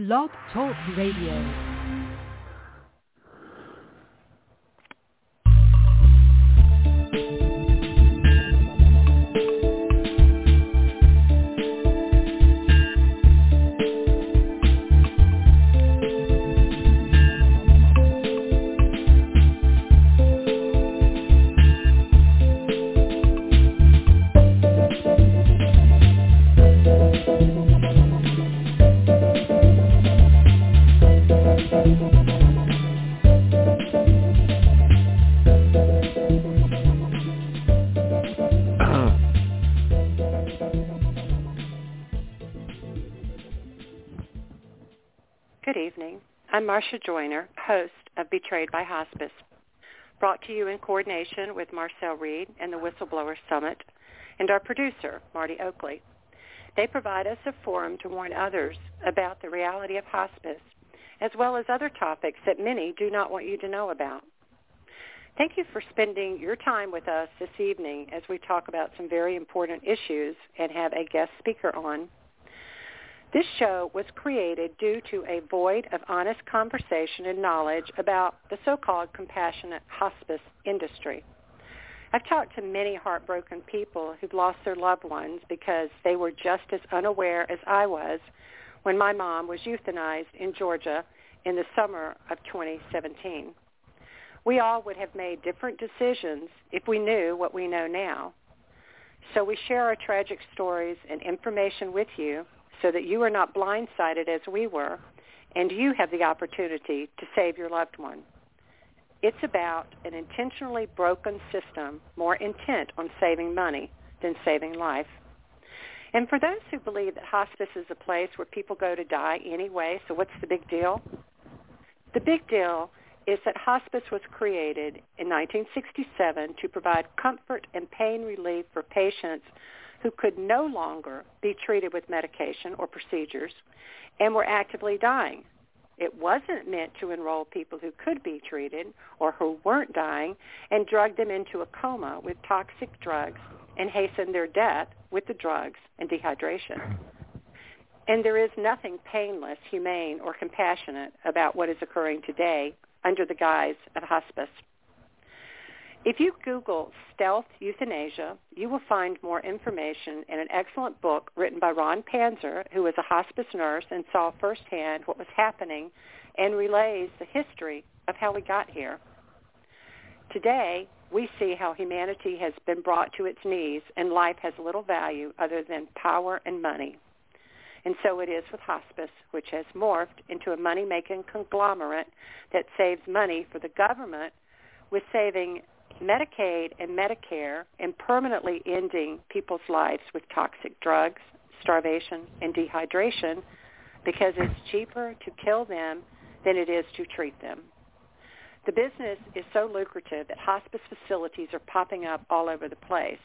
Blog Talk Radio. I'm Marsha Joiner, host of Betrayed by Hospice, brought to you in coordination with Marcel Reid and the Whistleblower Summit and our producer, Marty Oakley. They provide us a forum to warn others about the reality of hospice, as well as other topics that many do not want you to know about. Thank you for spending your time with us this evening as we talk about some very important issues and have a guest speaker on. This show was created due to a void of honest conversation and knowledge about the so-called compassionate hospice industry. I've talked to many heartbroken people who've lost their loved ones because they were just as unaware as I was when my mom was euthanized in Georgia in the summer of 2017. We all would have made different decisions if we knew what we know now. So we share our tragic stories and information with you so that you are not blindsided as we were and you have the opportunity to save your loved one. It's about an intentionally broken system more intent on saving money than saving life. And for those who believe that hospice is a place where people go to die anyway, so what's the big deal? The big deal is that hospice was created in 1967 to provide comfort and pain relief for patients who could no longer be treated with medication or procedures and were actively dying. It wasn't meant to enroll people who could be treated or who weren't dying and drug them into a coma with toxic drugs and hasten their death with the drugs and dehydration. And there is nothing painless, humane, or compassionate about what is occurring today under the guise of hospice. If you Google stealth euthanasia, you will find more information in an excellent book written by Ron Panzer, who was a hospice nurse and saw firsthand what was happening and relays the history of how we got here. Today, we see how humanity has been brought to its knees and life has little value other than power and money. And so it is with hospice, which has morphed into a money-making conglomerate that saves money for the government with saving Medicaid and Medicare and permanently ending people's lives with toxic drugs, starvation, and dehydration because it's cheaper to kill them than it is to treat them. The business is so lucrative that hospice facilities are popping up all over the place,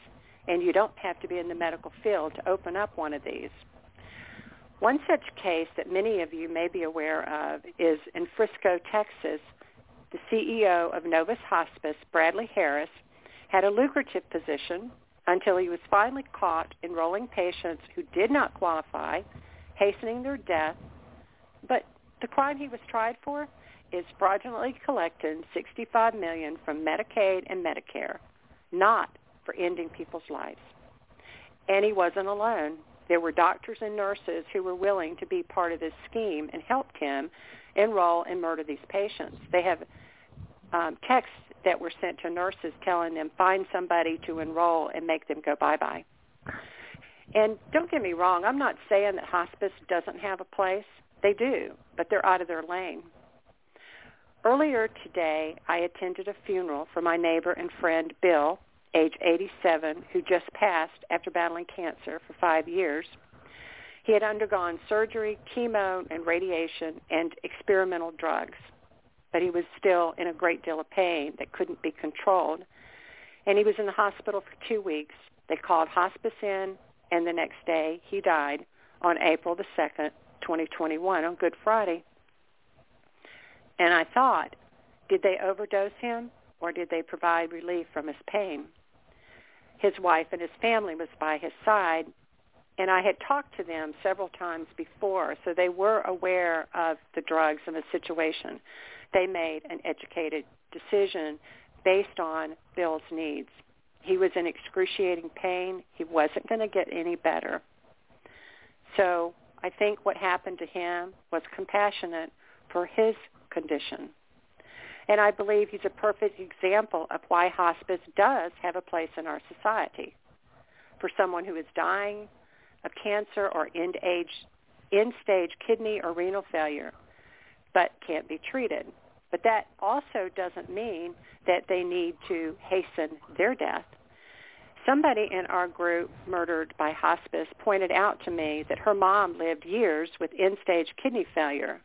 and you don't have to be in the medical field to open up one of these. One such case that many of you may be aware of is in Frisco, Texas, the CEO of Novus Hospice, Bradley Harris, had a lucrative position until he was finally caught enrolling patients who did not qualify, hastening their death. But the crime he was tried for is fraudulently collecting 65 million from Medicaid and Medicare, not for ending people's lives. And he wasn't alone. There were doctors and nurses who were willing to be part of this scheme and helped him enroll and murder these patients. They have um, texts that were sent to nurses telling them find somebody to enroll and make them go bye-bye. And don't get me wrong, I'm not saying that hospice doesn't have a place. They do, but they're out of their lane. Earlier today, I attended a funeral for my neighbor and friend Bill, age 87, who just passed after battling cancer for five years. He had undergone surgery, chemo, and radiation, and experimental drugs, but he was still in a great deal of pain that couldn't be controlled. And he was in the hospital for two weeks. They called hospice in, and the next day he died on April the 2nd, 2021, on Good Friday. And I thought, did they overdose him or did they provide relief from his pain? His wife and his family was by his side, and I had talked to them several times before, so they were aware of the drugs and the situation. They made an educated decision based on Bill's needs. He was in excruciating pain. He wasn't going to get any better. So I think what happened to him was compassionate for his condition. And I believe he's a perfect example of why hospice does have a place in our society. For someone who is dying of cancer or end-age, end-stage kidney or renal failure, but can't be treated. But that also doesn't mean that they need to hasten their death. Somebody in our group murdered by hospice pointed out to me that her mom lived years with end-stage kidney failure.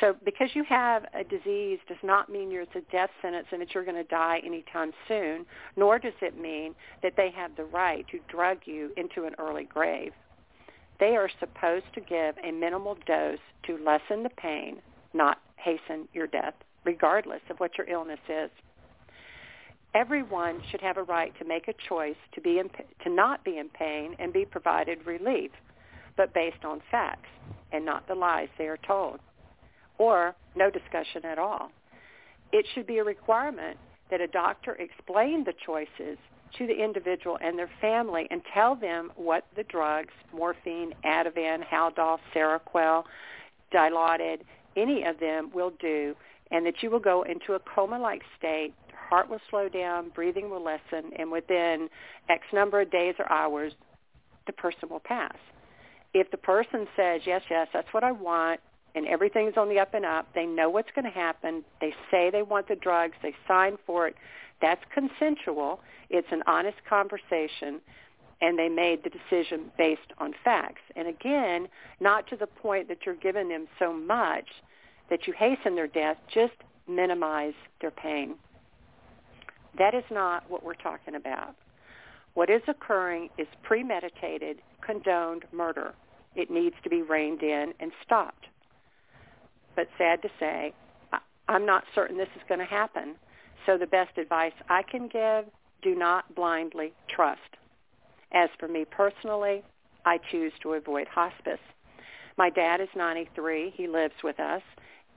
So because you have a disease does not mean you're it's a death sentence and that you're going to die anytime soon, nor does it mean that they have the right to drug you into an early grave. They are supposed to give a minimal dose to lessen the pain, not hasten your death, regardless of what your illness is. Everyone should have a right to make a choice to be in, to not be in pain and be provided relief, but based on facts and not the lies they are told, or no discussion at all. It should be a requirement that a doctor explain the choices to the individual and their family and tell them what the drugs, morphine, Ativan, Haldol, Seroquel, Dilaudid, any of them will do, and that you will go into a coma-like state heart will slow down, breathing will lessen, and within X number of days or hours, the person will pass. If the person says, yes, yes, that's what I want, and everything's on the up and up, they know what's going to happen, they say they want the drugs, they sign for it, that's consensual, it's an honest conversation, and they made the decision based on facts. And again, not to the point that you're giving them so much that you hasten their death, just minimize their pain. That is not what we're talking about. What is occurring is premeditated, condoned murder. It needs to be reined in and stopped. But sad to say, I'm not certain this is going to happen. So the best advice I can give, do not blindly trust. As for me personally, I choose to avoid hospice. My dad is 93. He lives with us,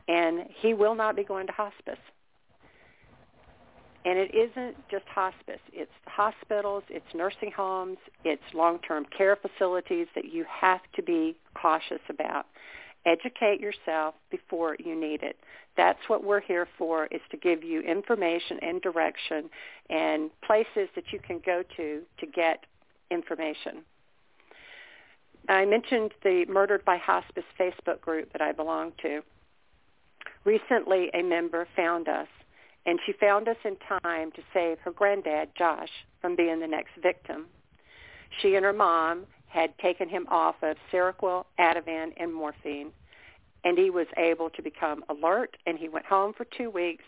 and he will not be going to hospice. And it isn't just hospice. It's hospitals, it's nursing homes, it's long-term care facilities that you have to be cautious about. Educate yourself before you need it. That's what we're here for, is to give you information and direction and places that you can go to to get information. I mentioned the Murdered by Hospice Facebook group that I belong to. Recently, a member found us and she found us in time to save her granddad, Josh, from being the next victim. She and her mom had taken him off of Seroquel, Ativan, and morphine, and he was able to become alert, and he went home for two weeks.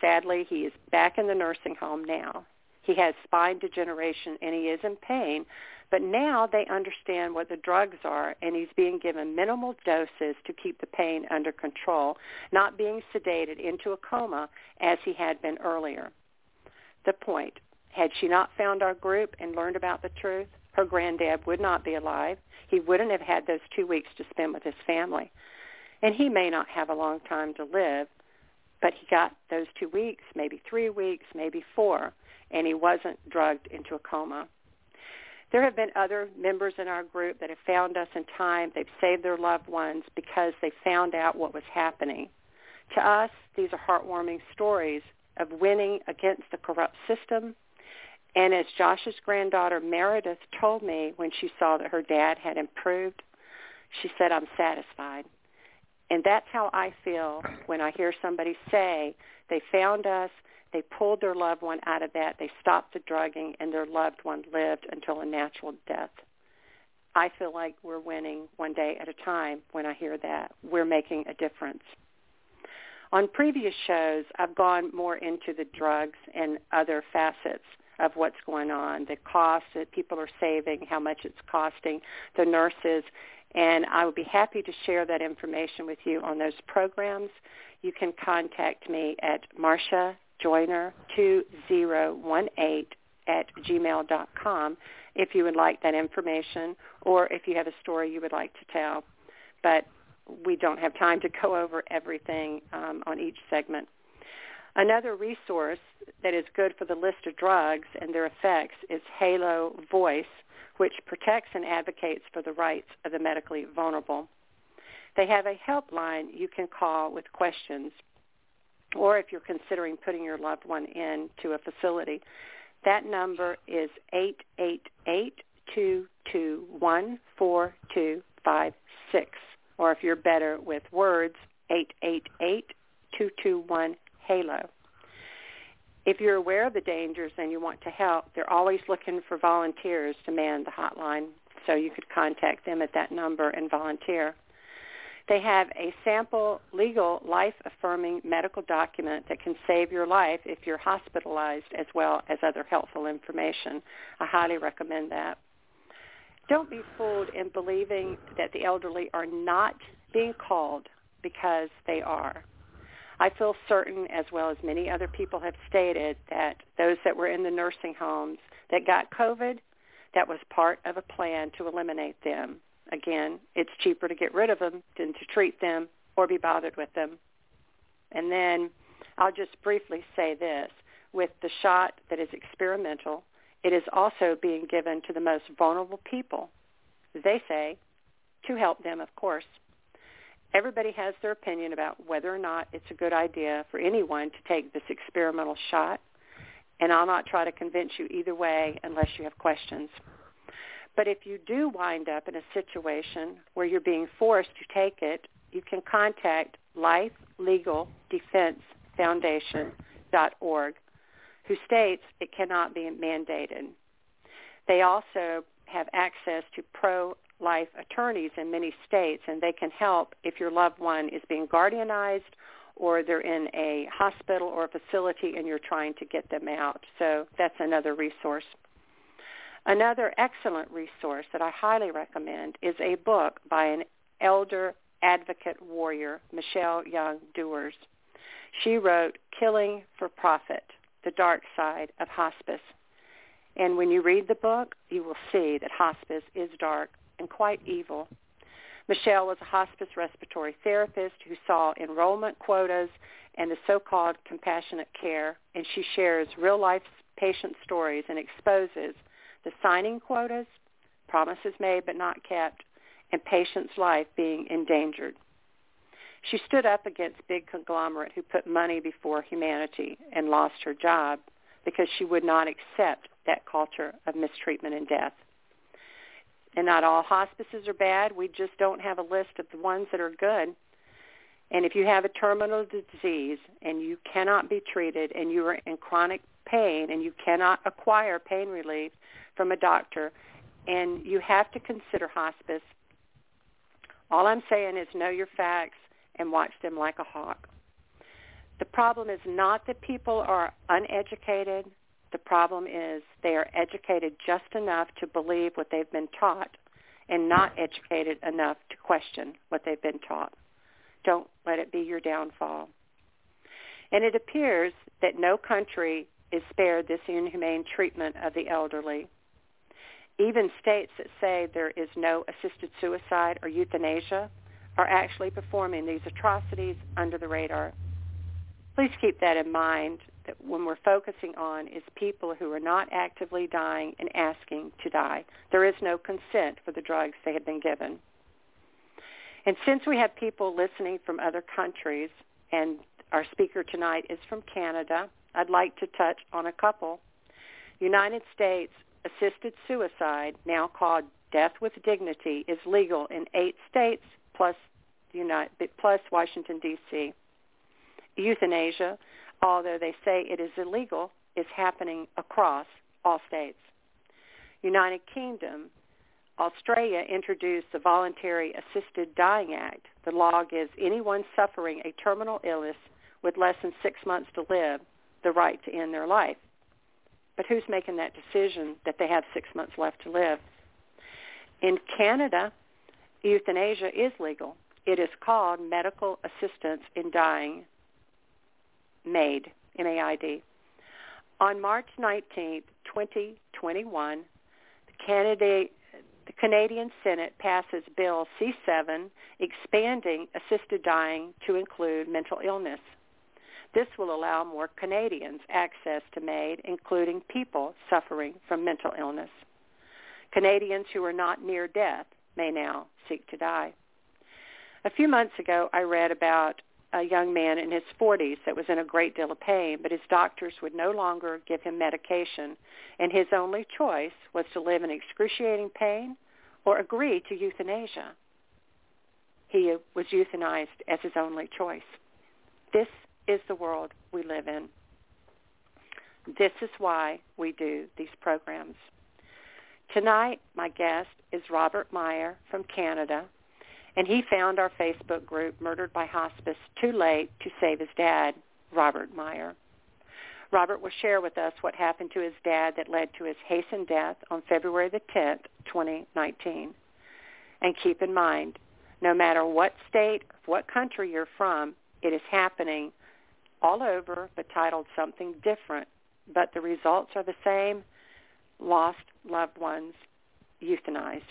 Sadly, he is back in the nursing home now. He has spine degeneration, and he is in pain, but now they understand what the drugs are, and he's being given minimal doses to keep the pain under control, not being sedated into a coma as he had been earlier. The point, had she not found our group and learned about the truth, her granddad would not be alive. He wouldn't have had those two weeks to spend with his family. And he may not have a long time to live, but he got those two weeks, maybe three weeks, maybe four, and he wasn't drugged into a coma. There have been other members in our group that have found us in time. They've saved their loved ones because they found out what was happening. To us, these are heartwarming stories of winning against the corrupt system. And as Josh's granddaughter Meredith told me when she saw that her dad had improved, she said, I'm satisfied. And that's how I feel when I hear somebody say they found us, they pulled their loved one out of that. They stopped the drugging, and their loved one lived until a natural death. I feel like we're winning one day at a time when I hear that. We're making a difference. On previous shows, I've gone more into the drugs and other facets of what's going on, the cost that people are saving, how much it's costing, the nurses, and I would be happy to share that information with you on those programs. You can contact me at Marsha Joiner 2018 at gmail.com if you would like that information or if you have a story you would like to tell. But we don't have time to go over everything um, on each segment. Another resource that is good for the list of drugs and their effects is Halo Voice, which protects and advocates for the rights of the medically vulnerable. They have a helpline you can call with questions, or if you're considering putting your loved one into a facility, that number is 888-221-4256. Or if you're better with words, 888-221-HALO. If you're aware of the dangers and you want to help, they're always looking for volunteers to man the hotline, so you could contact them at that number and volunteer. They have a sample legal life-affirming medical document that can save your life if you're hospitalized as well as other helpful information. I highly recommend that. Don't be fooled in believing that the elderly are not being called because they are. I feel certain, as well as many other people have stated, that those that were in the nursing homes that got COVID, that was part of a plan to eliminate them. Again, it's cheaper to get rid of them than to treat them or be bothered with them. And then I'll just briefly say this. With the shot that is experimental, it is also being given to the most vulnerable people, they say, to help them, of course. Everybody has their opinion about whether or not it's a good idea for anyone to take this experimental shot, and I'll not try to convince you either way unless you have questions. But if you do wind up in a situation where you're being forced to take it, you can contact Life Legal Defense Foundation.org, who states it cannot be mandated. They also have access to pro-life attorneys in many states, and they can help if your loved one is being guardianized or they're in a hospital or a facility and you're trying to get them out. So that's another resource. Another excellent resource that I highly recommend is a book by an elder advocate warrior, Michelle Young Dewars. She wrote Killing for Profit, The Dark Side of Hospice. And when you read the book, you will see that hospice is dark and quite evil. Michelle was a hospice respiratory therapist who saw enrollment quotas and the so-called compassionate care, and she shares real-life patient stories and exposes the signing quotas, promises made but not kept, and patients' life being endangered. She stood up against big conglomerate who put money before humanity and lost her job because she would not accept that culture of mistreatment and death. And not all hospices are bad. We just don't have a list of the ones that are good. And if you have a terminal disease and you cannot be treated and you are in chronic pain and you cannot acquire pain relief from a doctor and you have to consider hospice. All I'm saying is know your facts and watch them like a hawk. The problem is not that people are uneducated. The problem is they are educated just enough to believe what they've been taught and not educated enough to question what they've been taught. Don't let it be your downfall. And it appears that no country is spared this inhumane treatment of the elderly. Even states that say there is no assisted suicide or euthanasia are actually performing these atrocities under the radar. Please keep that in mind that when we're focusing on is people who are not actively dying and asking to die. There is no consent for the drugs they have been given. And since we have people listening from other countries, and our speaker tonight is from Canada, I'd like to touch on a couple. United States assisted suicide, now called death with dignity, is legal in eight states plus, United, plus Washington, D.C. Euthanasia, although they say it is illegal, is happening across all states. United Kingdom, Australia introduced the Voluntary Assisted Dying Act. The law gives anyone suffering a terminal illness with less than six months to live the right to end their life. But who's making that decision that they have six months left to live? In Canada, euthanasia is legal. It is called medical assistance in dying, MAID, M-A-I-D. On March 19, 2021, the, the Canadian Senate passes Bill C7 expanding assisted dying to include mental illness. This will allow more Canadians access to MAID, including people suffering from mental illness. Canadians who are not near death may now seek to die. A few months ago, I read about a young man in his 40s that was in a great deal of pain, but his doctors would no longer give him medication, and his only choice was to live in excruciating pain or agree to euthanasia. He was euthanized as his only choice. This is the world we live in. This is why we do these programs. Tonight, my guest is Robert Meyer from Canada, and he found our Facebook group, Murdered by Hospice, too late to save his dad, Robert Meyer. Robert will share with us what happened to his dad that led to his hastened death on February the 10th, 2019. And keep in mind, no matter what state, what country you're from, it is happening all over, but titled something different. But the results are the same, lost loved ones euthanized.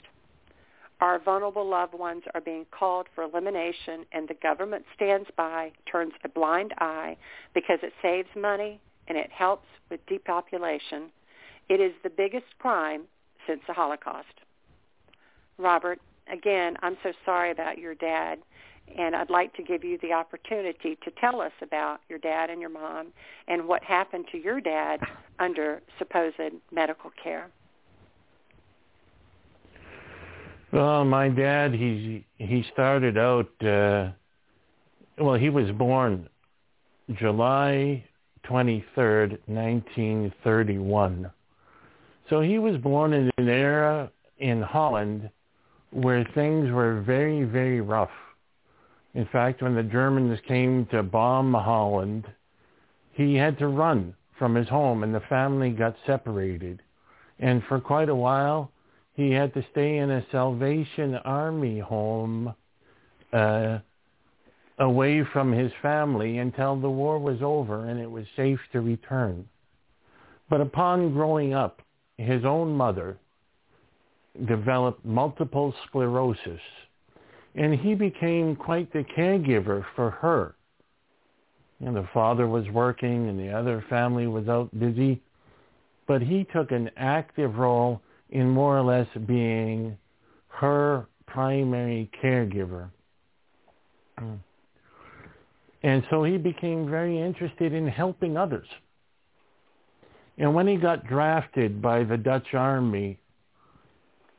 Our vulnerable loved ones are being called for elimination and the government stands by, turns a blind eye because it saves money and it helps with depopulation. It is the biggest crime since the Holocaust. Robert, again, I'm so sorry about your dad and I'd like to give you the opportunity to tell us about your dad and your mom and what happened to your dad under supposed medical care. Well, my dad, he he started out. Uh, well, he was born July twenty third, nineteen thirty one. So he was born in an era in Holland where things were very, very rough. In fact, when the Germans came to bomb Holland, he had to run from his home and the family got separated. And for quite a while, he had to stay in a Salvation Army home uh, away from his family until the war was over and it was safe to return. But upon growing up, his own mother developed multiple sclerosis and he became quite the caregiver for her. And the father was working and the other family was out busy, but he took an active role in more or less being her primary caregiver. And so he became very interested in helping others. And when he got drafted by the Dutch army,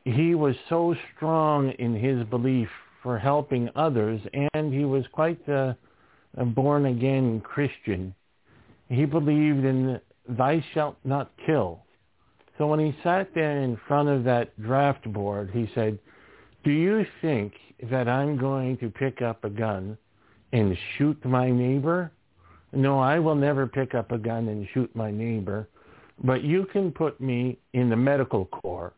he was so strong in his belief for helping others, and he was quite a, a born-again Christian. He believed in thou shalt not kill. So when he sat there in front of that draft board, he said, do you think that I'm going to pick up a gun and shoot my neighbor? No, I will never pick up a gun and shoot my neighbor, but you can put me in the medical corps.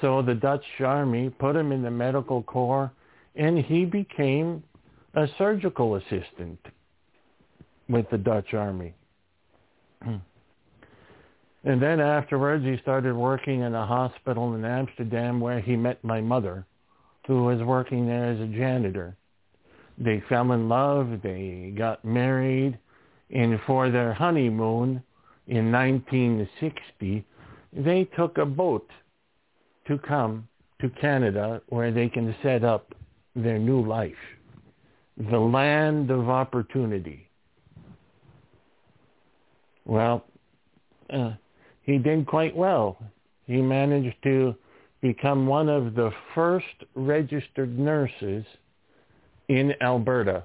So the Dutch army put him in the medical corps and he became a surgical assistant with the Dutch army. And then afterwards, he started working in a hospital in Amsterdam where he met my mother, who was working there as a janitor. They fell in love. They got married. And for their honeymoon in 1960, they took a boat to come to Canada where they can set up their new life. The land of opportunity. Well, uh, he did quite well. He managed to become one of the first registered nurses in Alberta.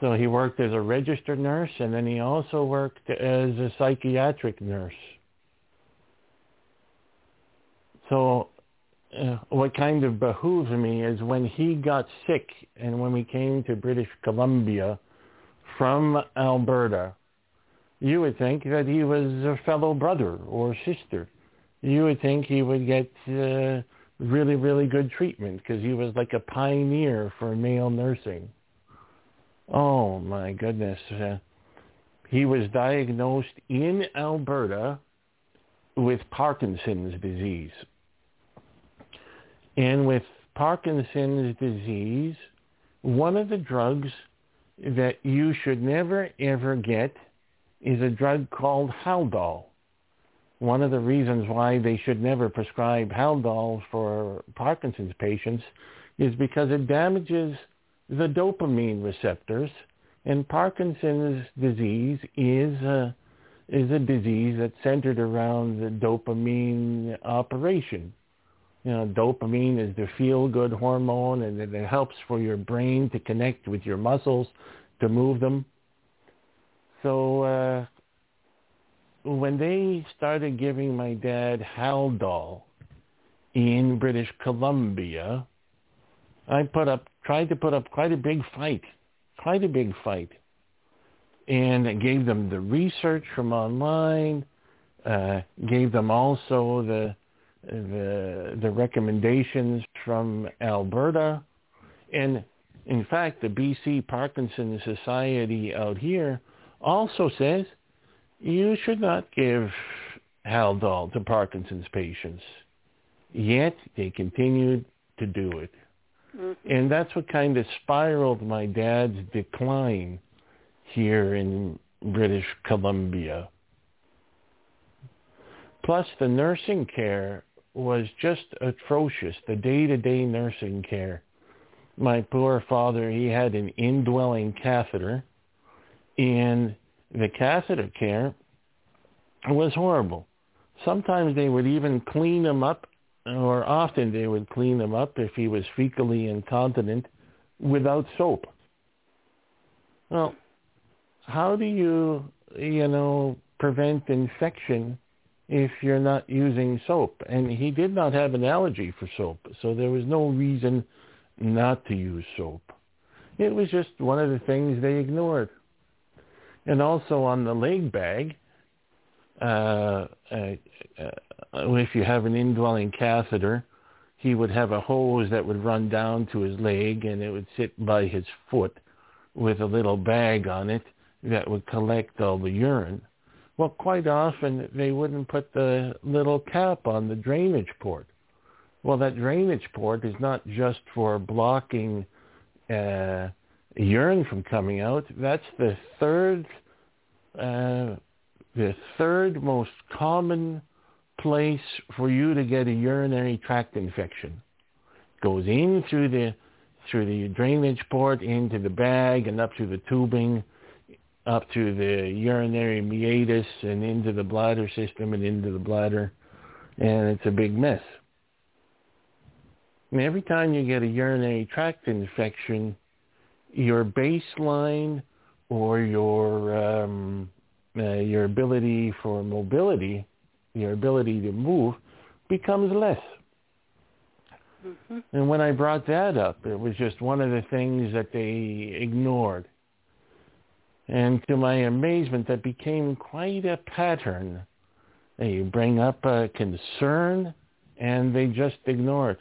So he worked as a registered nurse and then he also worked as a psychiatric nurse. So uh, what kind of behooves me is when he got sick and when we came to British Columbia from Alberta, you would think that he was a fellow brother or sister. You would think he would get uh, really, really good treatment because he was like a pioneer for male nursing. Oh my goodness. Uh, he was diagnosed in Alberta with Parkinson's disease. And with Parkinson's disease, one of the drugs that you should never ever get is a drug called Haldol. One of the reasons why they should never prescribe Haldol for Parkinson's patients is because it damages the dopamine receptors and Parkinson's disease is a, is a disease that's centered around the dopamine operation. You know, dopamine is the feel-good hormone and it helps for your brain to connect with your muscles to move them. So uh, when they started giving my dad Haldol in British Columbia, I put up tried to put up quite a big fight, quite a big fight, and I gave them the research from online, uh, gave them also the the the recommendations from Alberta, and in fact, the BC Parkinson Society out here also says you should not give Haldol to Parkinson's patients. Yet they continued to do it. Mm-hmm. And that's what kind of spiraled my dad's decline here in British Columbia. Plus the nursing care was just atrocious, the day-to-day nursing care. My poor father, he had an indwelling catheter and the catheter care was horrible. Sometimes they would even clean him up, or often they would clean him up if he was fecally incontinent without soap. Well, how do you, you know, prevent infection if you're not using soap? And he did not have an allergy for soap, so there was no reason not to use soap. It was just one of the things they ignored. And also on the leg bag, uh, uh, uh, if you have an indwelling catheter, he would have a hose that would run down to his leg and it would sit by his foot with a little bag on it that would collect all the urine. Well, quite often they wouldn't put the little cap on the drainage port. Well, that drainage port is not just for blocking uh, urine from coming out. That's the third, uh, the third most common place for you to get a urinary tract infection. Goes in through the through the drainage port into the bag and up through the tubing, up to the urinary meatus and into the bladder system and into the bladder, and it's a big mess. And every time you get a urinary tract infection, your baseline or your um, uh, your ability for mobility, your ability to move, becomes less. Mm-hmm. And when I brought that up, it was just one of the things that they ignored. And to my amazement, that became quite a pattern. They bring up a concern and they just ignore it.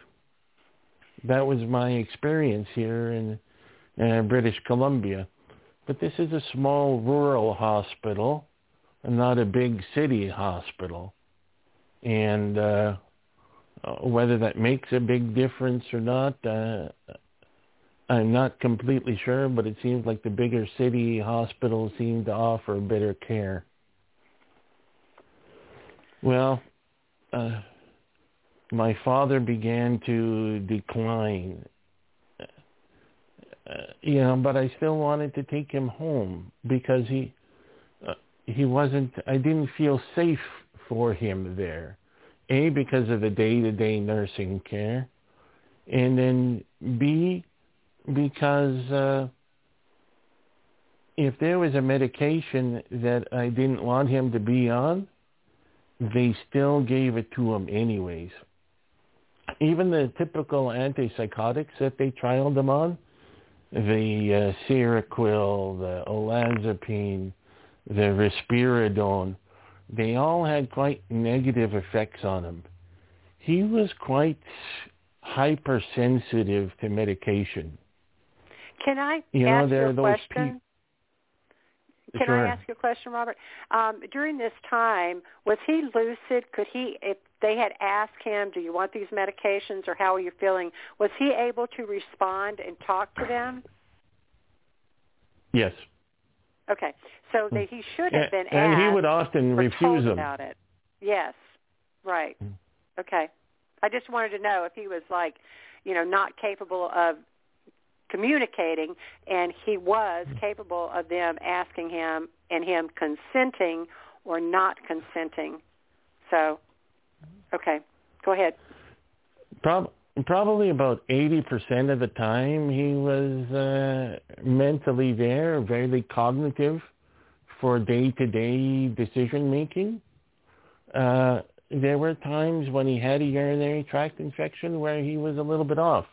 That was my experience here in uh, British Columbia. But this is a small rural hospital and not a big city hospital. And uh, whether that makes a big difference or not, uh, I'm not completely sure, but it seems like the bigger city hospitals seem to offer better care. Well, uh, my father began to decline uh, you know, but I still wanted to take him home because he uh, he wasn't. I didn't feel safe for him there. A because of the day-to-day nursing care, and then B because uh, if there was a medication that I didn't want him to be on, they still gave it to him anyways. Even the typical antipsychotics that they trialed him on, the uh, Seroquel, the olanzapine, the risperidone, they all had quite negative effects on him. He was quite hypersensitive to medication. Can I you ask know, there you a question? Can sure. I ask you a question, Robert? Um, during this time, was he lucid? Could he, if they had asked him, "Do you want these medications?" or "How are you feeling?" Was he able to respond and talk to them? Yes. Okay, so he should have been and, asked. And he would often refuse them. about it. Yes, right. Mm. Okay, I just wanted to know if he was like, you know, not capable of communicating, and he was capable of them asking him and him consenting or not consenting. So, okay, go ahead. Prob- probably about 80% of the time he was uh, mentally there, very cognitive for day-to-day decision making. Uh, there were times when he had a urinary tract infection where he was a little bit off.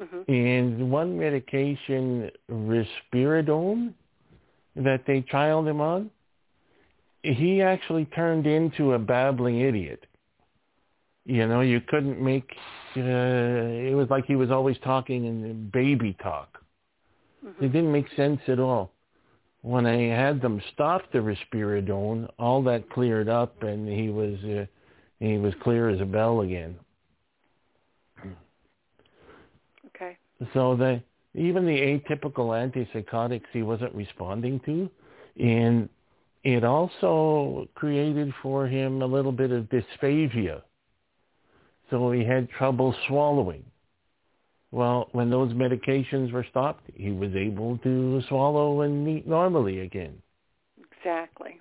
Mm-hmm. And one medication, risperidone, that they trialed him on, he actually turned into a babbling idiot. You know, you couldn't make, uh, it was like he was always talking in baby talk. Mm-hmm. It didn't make sense at all. When I had them stop the risperidone, all that cleared up and he was, uh, he was clear as a bell again. Okay. So the even the atypical antipsychotics he wasn't responding to, and it also created for him a little bit of dysphagia. So he had trouble swallowing. Well, when those medications were stopped, he was able to swallow and eat normally again. Exactly.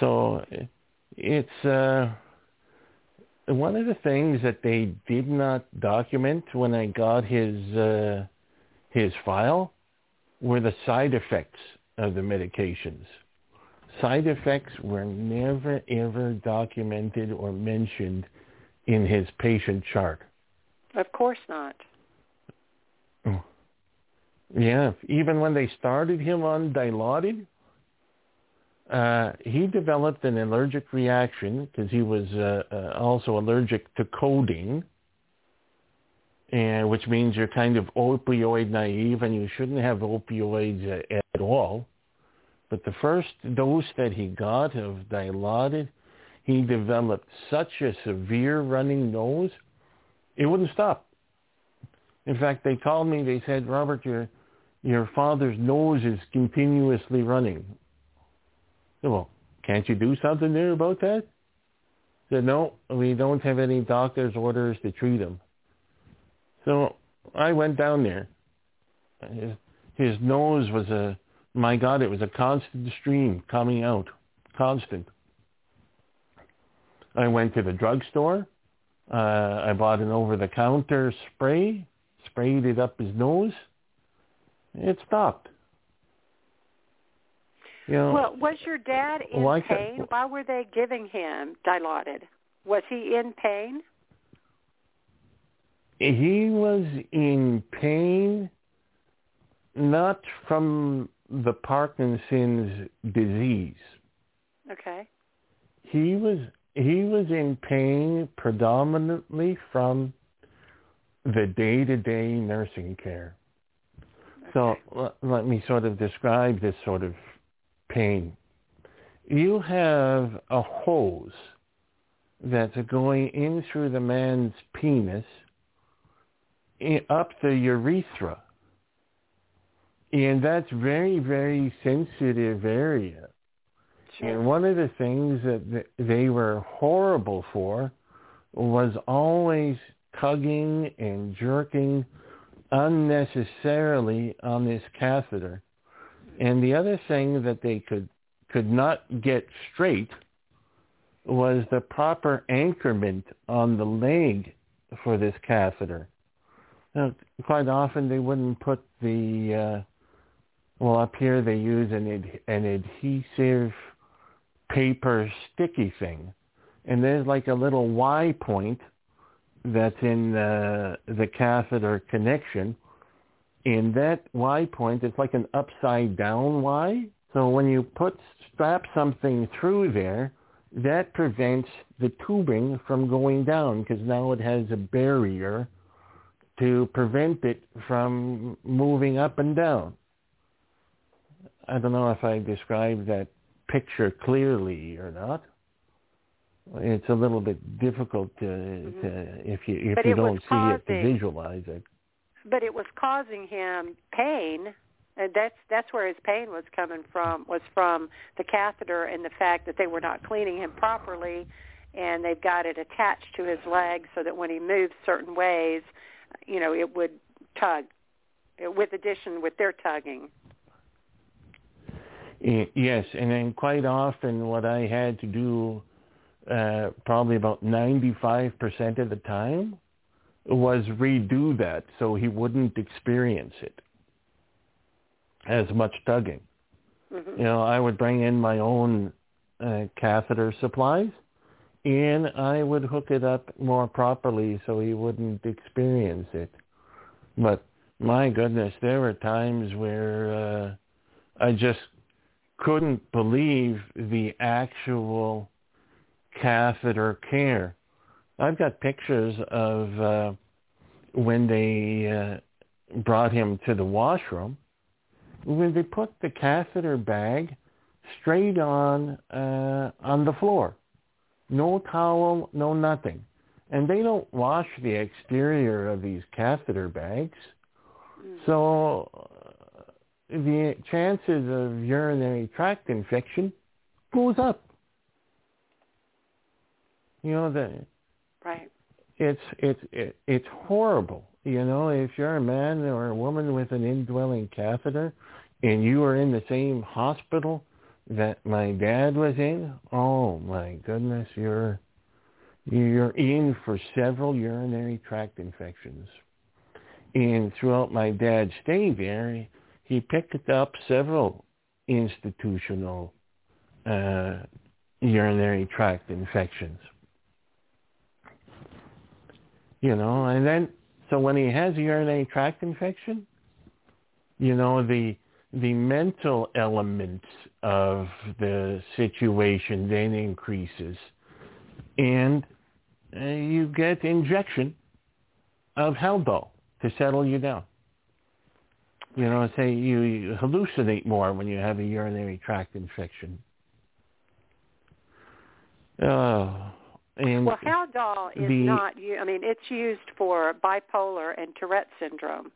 So it's uh, one of the things that they did not document when I got his uh, his file were the side effects of the medications. Side effects were never ever documented or mentioned in his patient chart. Of course not. Yeah, even when they started him on Dilaudid, uh, he developed an allergic reaction because he was uh, uh, also allergic to codeine, and which means you're kind of opioid naive and you shouldn't have opioids uh, at all. But the first dose that he got of Dilaudid, he developed such a severe running nose, it wouldn't stop. In fact, they called me. They said, "Robert, your your father's nose is continuously running." Said, well, can't you do something there about that? Said, no, we don't have any doctor's orders to treat him. So I went down there. His, his nose was a, my God, it was a constant stream coming out, constant. I went to the drugstore. Uh, I bought an over-the-counter spray, sprayed it up his nose. It stopped. Know, well, was your dad in why pain? Why were they giving him Dilaudid? Was he in pain? he was in pain not from the Parkinson's disease. Okay. He was he was in pain predominantly from the day-to-day nursing care. So let, let me sort of describe this sort of pain. You have a hose that's going in through the man's penis up the urethra. And that's very, very sensitive area. Sure. And one of the things that they were horrible for was always tugging and jerking unnecessarily on this catheter. And the other thing that they could could not get straight was the proper anchorment on the leg for this catheter. Now, quite often they wouldn't put the uh, well up here they use an ad- an adhesive paper sticky thing, and there's like a little Y point that's in the the catheter connection. And that Y point, it's like an upside down Y. So when you put strap something through there, that prevents the tubing from going down because now it has a barrier to prevent it from moving up and down. I don't know if I described that picture clearly or not. It's a little bit difficult to, mm-hmm. to if you if but you don't see it to visualize it. But it was causing him pain. And that's that's where his pain was coming from was from the catheter and the fact that they were not cleaning him properly and they've got it attached to his leg so that when he moves certain ways, you know, it would tug with addition with their tugging. Yes, and then quite often what I had to do uh, probably about 95% of the time was redo that so he wouldn't experience it as much tugging. Mm-hmm. You know, I would bring in my own uh, catheter supplies and I would hook it up more properly so he wouldn't experience it. But my goodness, there were times where uh, I just couldn't believe the actual catheter care. I've got pictures of uh, when they uh, brought him to the washroom, when they put the catheter bag straight on uh, on the floor, no towel, no nothing, and they don't wash the exterior of these catheter bags, mm. so uh, the chances of urinary tract infection goes up. You know that. Right. It's it's it, it's horrible. You know, if you're a man or a woman with an indwelling catheter, and you are in the same hospital that my dad was in, oh my goodness, you're you're in for several urinary tract infections. And throughout my dad's stay there, he picked up several institutional uh, urinary tract infections you know, and then so when he has a urinary tract infection, you know, the the mental element of the situation then increases, and uh, you get injection of Haldol to settle you down. You know, say you, you hallucinate more when you have a urinary tract infection. Oh, and well, Haldol is the, not. I mean, it's used for bipolar and Tourette syndrome.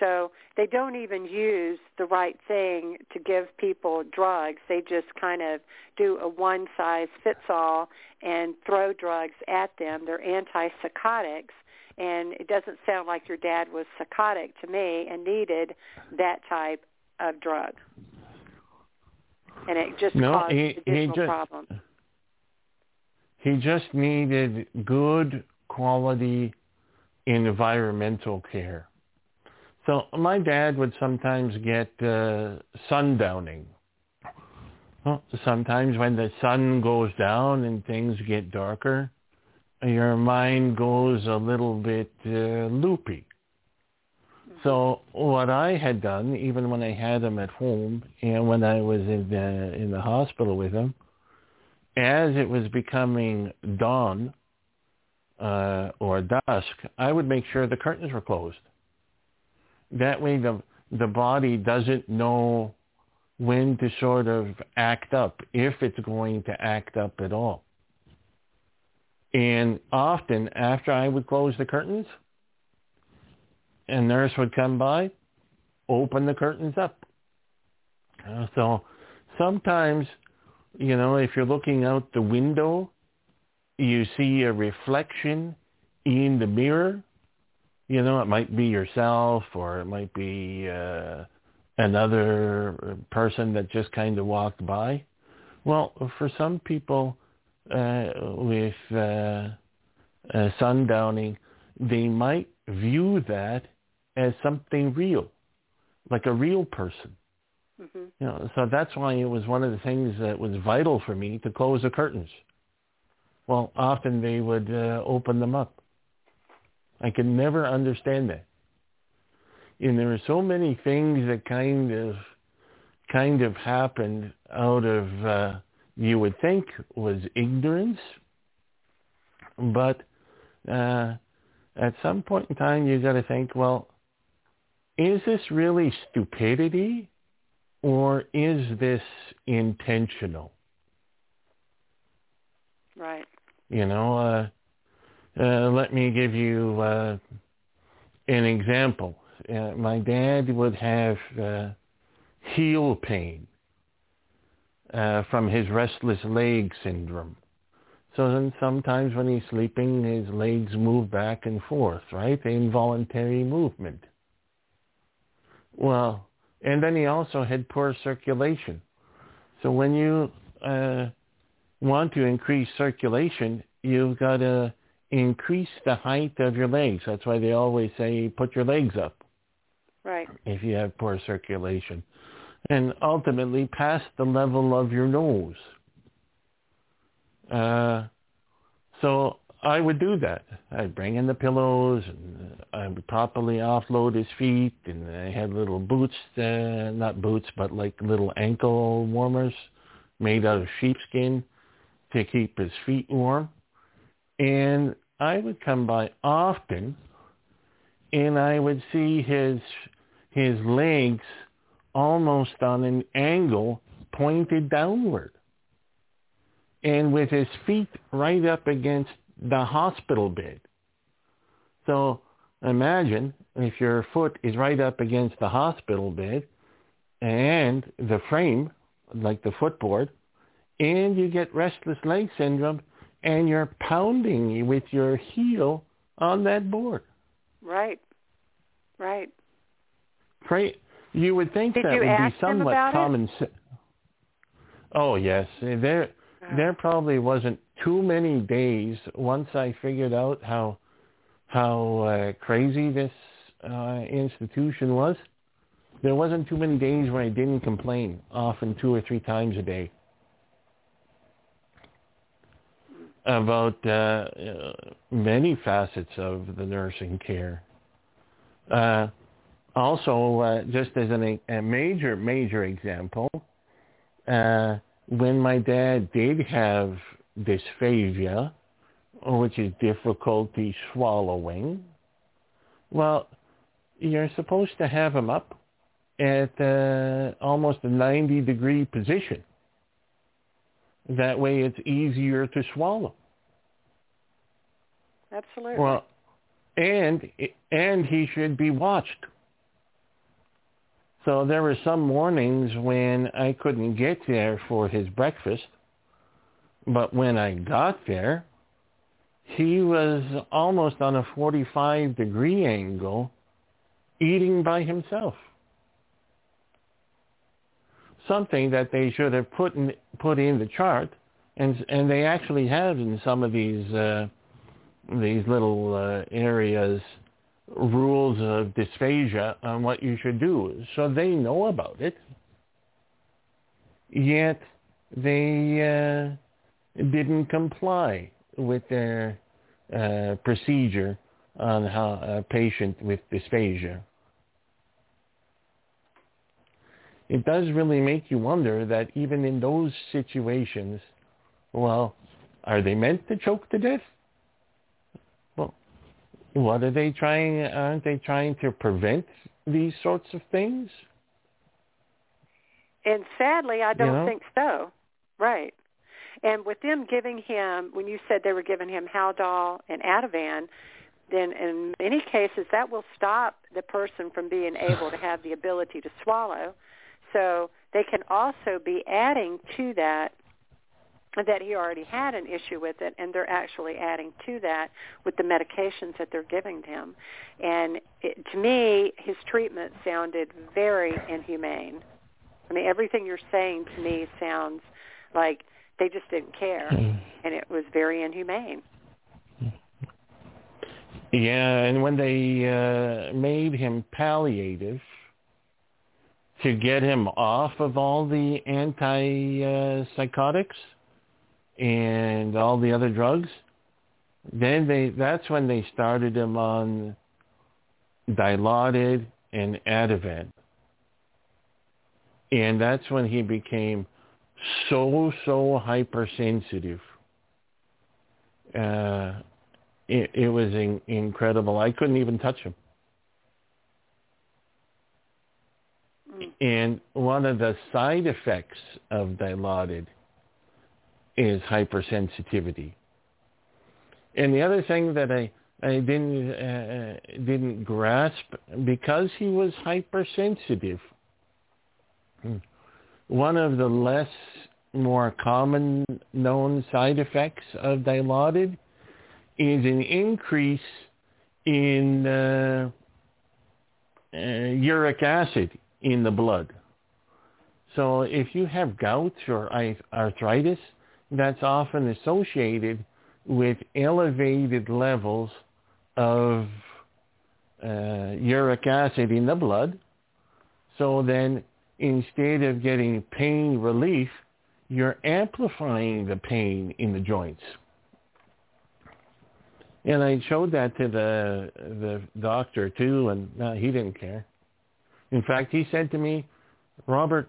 So they don't even use the right thing to give people drugs. They just kind of do a one size fits all and throw drugs at them. They're antipsychotics and it doesn't sound like your dad was psychotic to me and needed that type of drug. And it just no, caused he, additional he just, problems. He just needed good quality environmental care. So my dad would sometimes get uh, sundowning. Well, sometimes when the sun goes down and things get darker, your mind goes a little bit uh, loopy. So what I had done, even when I had him at home and when I was in the, in the hospital with him, as it was becoming dawn uh, or dusk, I would make sure the curtains were closed. That way the, the body doesn't know when to sort of act up, if it's going to act up at all. And often after I would close the curtains, a nurse would come by, open the curtains up. Uh, so sometimes you know, if you're looking out the window, you see a reflection in the mirror. You know, it might be yourself or it might be uh, another person that just kind of walked by. Well, for some people uh, with uh, uh, sundowning, they might view that as something real, like a real person. Mm-hmm. You know, so that's why it was one of the things that was vital for me to close the curtains. Well, often they would uh, open them up. I could never understand that. And there were so many things that kind of kind of happened out of uh, you would think was ignorance, but uh, at some point in time you got to think, well, is this really stupidity or is this intentional? Right. You know, uh, uh, let me give you uh, an example. Uh, my dad would have uh, heel pain uh, from his restless leg syndrome. So then sometimes when he's sleeping, his legs move back and forth, right? The involuntary movement. Well, and then he also had poor circulation. So when you uh, want to increase circulation, you've got to increase the height of your legs. That's why they always say put your legs up. Right. If you have poor circulation. And ultimately past the level of your nose. Uh, so I would do that. I'd bring in the pillows and I would properly offload his feet and I had little boots, uh, not boots, but like little ankle warmers made out of sheepskin to keep his feet warm. And I would come by often and I would see his his legs almost on an angle pointed downward and with his feet right up against the hospital bed. So imagine if your foot is right up against the hospital bed and the frame, like the footboard, and you get restless leg syndrome and you're pounding with your heel on that board. Right. Right. Right. You would think Did that would be somewhat common sense. Oh yes, there Oh. there probably wasn't too many days once I figured out how how uh, crazy this uh, institution was. There wasn't too many days where I didn't complain, often two or three times a day. about uh, uh, many facets of the nursing care. Uh, also, uh, just as an, a major, major example, uh, when my dad did have dysphagia, which is difficulty swallowing, well, you're supposed to have him up at uh, almost a 90 degree position. That way it's easier to swallow. Absolutely. Well, and and he should be watched. So there were some mornings when I couldn't get there for his breakfast, but when I got there, he was almost on a 45 degree angle eating by himself. Something that they should have put in, put in the chart, and and they actually have in some of these uh, these little uh, areas rules of dysphagia on what you should do. So they know about it. Yet they uh, didn't comply with their uh, procedure on how a patient with dysphagia. It does really make you wonder that even in those situations, well, are they meant to choke to death? Well, what are they trying? Aren't they trying to prevent these sorts of things? And sadly, I don't You know? think so. Right. And with them giving him, when you said they were giving him Haldol and Ativan, then in many cases that will stop the person from being able to have the ability to swallow. So they can also be adding to that that he already had an issue with it and they're actually adding to that with the medications that they're giving him and it, to me his treatment sounded very inhumane i mean everything you're saying to me sounds like they just didn't care and it was very inhumane Yeah, and when they uh, made him palliative to get him off of all the antipsychotics and all the other drugs, then they that's when they started him on Dilaudid and Ativan. And that's when he became so, so hypersensitive. Uh, it, it was in, incredible. I couldn't even touch him. Mm. And one of the side effects of Dilaudid is hypersensitivity. And the other thing that I, I didn't uh, didn't grasp because he was hypersensitive. One of the less more common known side effects of Dilaudid is an increase in uh, uh, uric acid in the blood. So if you have gout or arthritis, that's often associated with elevated levels of uh, uric acid in the blood. So then instead of getting pain relief, you're amplifying the pain in the joints. And I showed that to the the doctor too, and no, he didn't care. In fact, he said to me, Robert,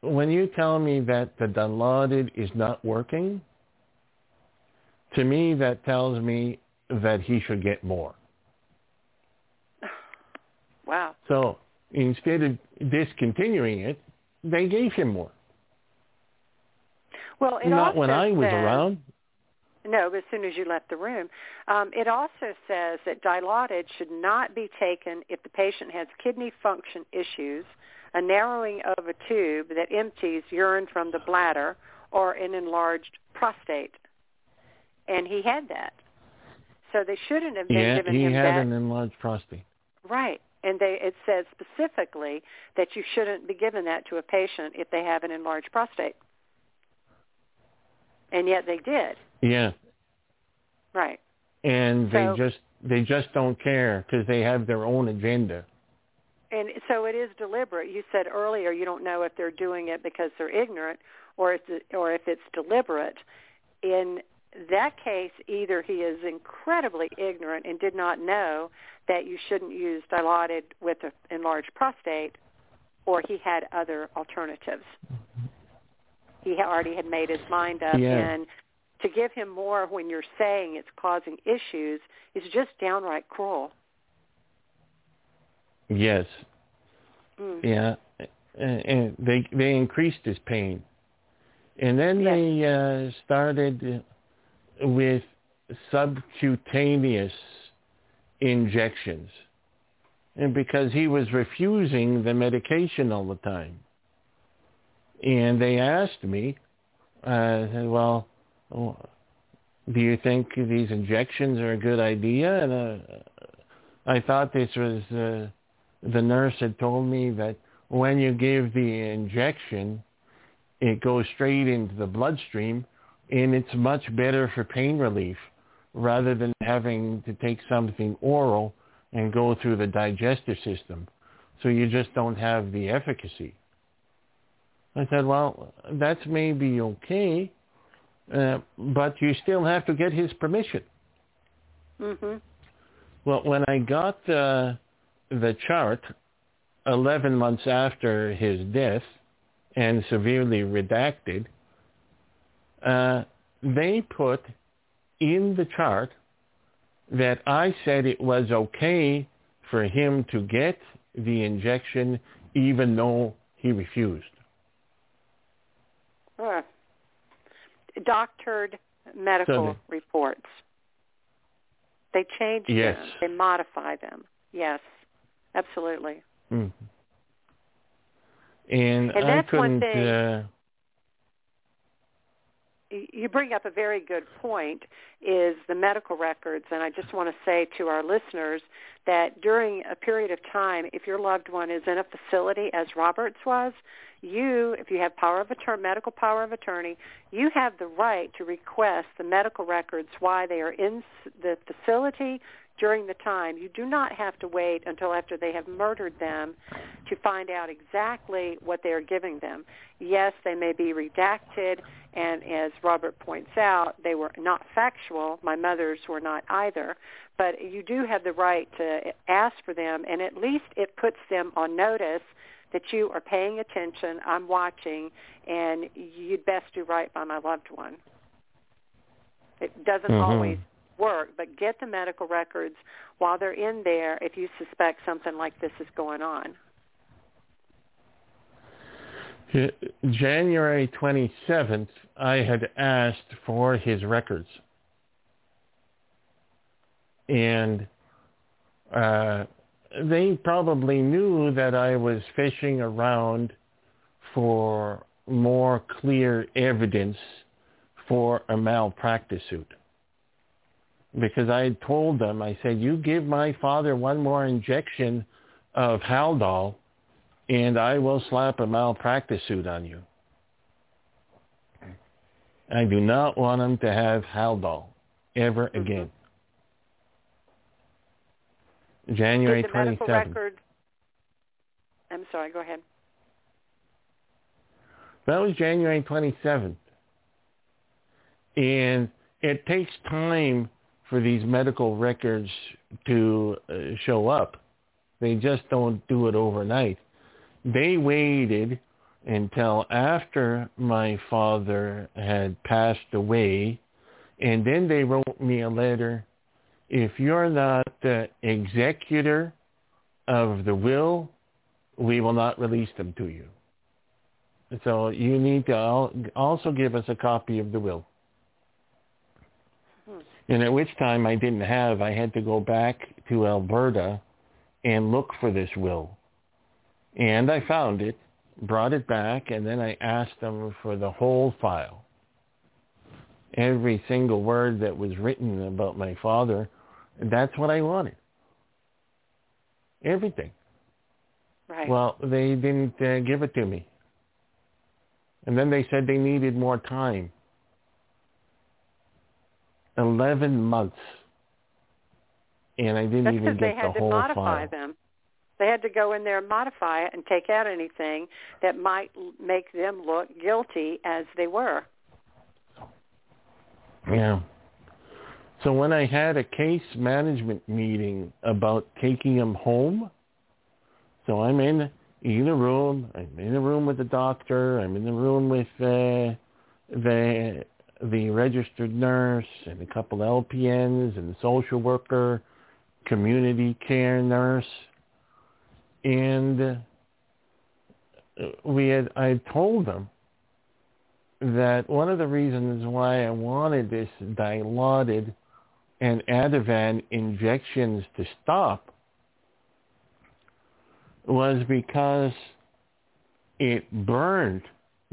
when you tell me that the Dilaudid is not working, to me that tells me that he should get more. Wow. So instead of discontinuing it, they gave him more. Well, not when I was says, around. No, but as soon as you left the room. Um, it also says that Dilaudid should not be taken if the patient has kidney function issues, a narrowing of a tube that empties urine from the bladder, or an enlarged prostate. And he had that. So they shouldn't have been Yeah, given he him had an enlarged prostate. Right. And they, it says specifically that you shouldn't be given that to a patient if they have an enlarged prostate. And yet they did. Yeah, Right. and So- they just they just don't care because they have their own agenda. And so it is deliberate. You said earlier you don't know if they're doing it because they're ignorant or if it, or if it's deliberate. In that case, either he is incredibly ignorant and did not know that you shouldn't use Dilaudid with an enlarged prostate, or he had other alternatives. He already had made his mind up, Yeah. and to give him more when you're saying it's causing issues is just downright cruel. Yes, Mm. yeah, and and they they increased his pain, and then Yes. they uh, started with subcutaneous injections, and because he was refusing the medication all the time, and they asked me, uh, well, do you think these injections are a good idea? And uh, I thought this was. Uh, the nurse had told me that when you give the injection, it goes straight into the bloodstream and it's much better for pain relief rather than having to take something oral and go through the digestive system. So you just don't have the efficacy. I said, well, that's maybe okay, uh, but you still have to get his permission. Mhm. Well, when I got uh, the chart 11 months after his death and severely redacted, uh, they put in the chart that I said it was okay for him to get the injection even though he refused. Ugh. Doctored medical So reports. They change Yes. them. They modify them. Yes, absolutely. Mhm. And, And I that's one couldn't. thing- Uh, You bring up a very good point is the medical records. And I just want to say to our listeners that during a period of time if your loved one is in a facility as Roberts was you if you have power of attorney medical power of attorney you have the right to request the medical records why they are in the facility during the time you do not have to wait until after they have murdered them to find out exactly what they are giving them yes they may be redacted and as Robert points out, they were not factual. My mother's were not either. But you do have the right to ask for them, and at least it puts them on notice that you are paying attention, I'm watching, and you'd best do right by my loved one. It doesn't Mhm. always work, but get the medical records while they're in there if you suspect something like this is going on. January 27th, I had asked for his records. And uh, they probably knew that I was fishing around for more clear evidence for a malpractice suit. Because I had told them, I said, you give my father one more injection of Haldol and I will slap a malpractice suit on you. I do not want him to have Haldol ever mm-hmm. again. January Did the 27th. Medical record, I'm sorry, go ahead. That was January 27th. And it takes time for these medical records to uh, show up. They just don't do it overnight they waited until after my father had passed away, and then they wrote me a letter. If you're not the executor of the will, we will not release them to you. So you need to also give us a copy of the will. And at which time I didn't have, I had to go back to Alberta and look for this will. And I found it, brought it back, and then I asked them for the whole file. Every single word that was written about my father, that's what I wanted. Everything. Right. Well, they didn't uh, give it to me. And then they said they needed more time. 11 months. And I didn't That's even get the whole file. They had to file. modify them. They had to go in there and modify it and take out anything that might make them look guilty as they were. Yeah. So when I had a case management meeting about taking him home, so I'm in in a room, I'm in a room with the doctor, I'm in the room with uh, the the registered nurse and a couple of LPNs and social worker, community care nurse, and uh, we had I told them that one of the reasons why I wanted this dilaudid and Ativan injections to stop was because it burned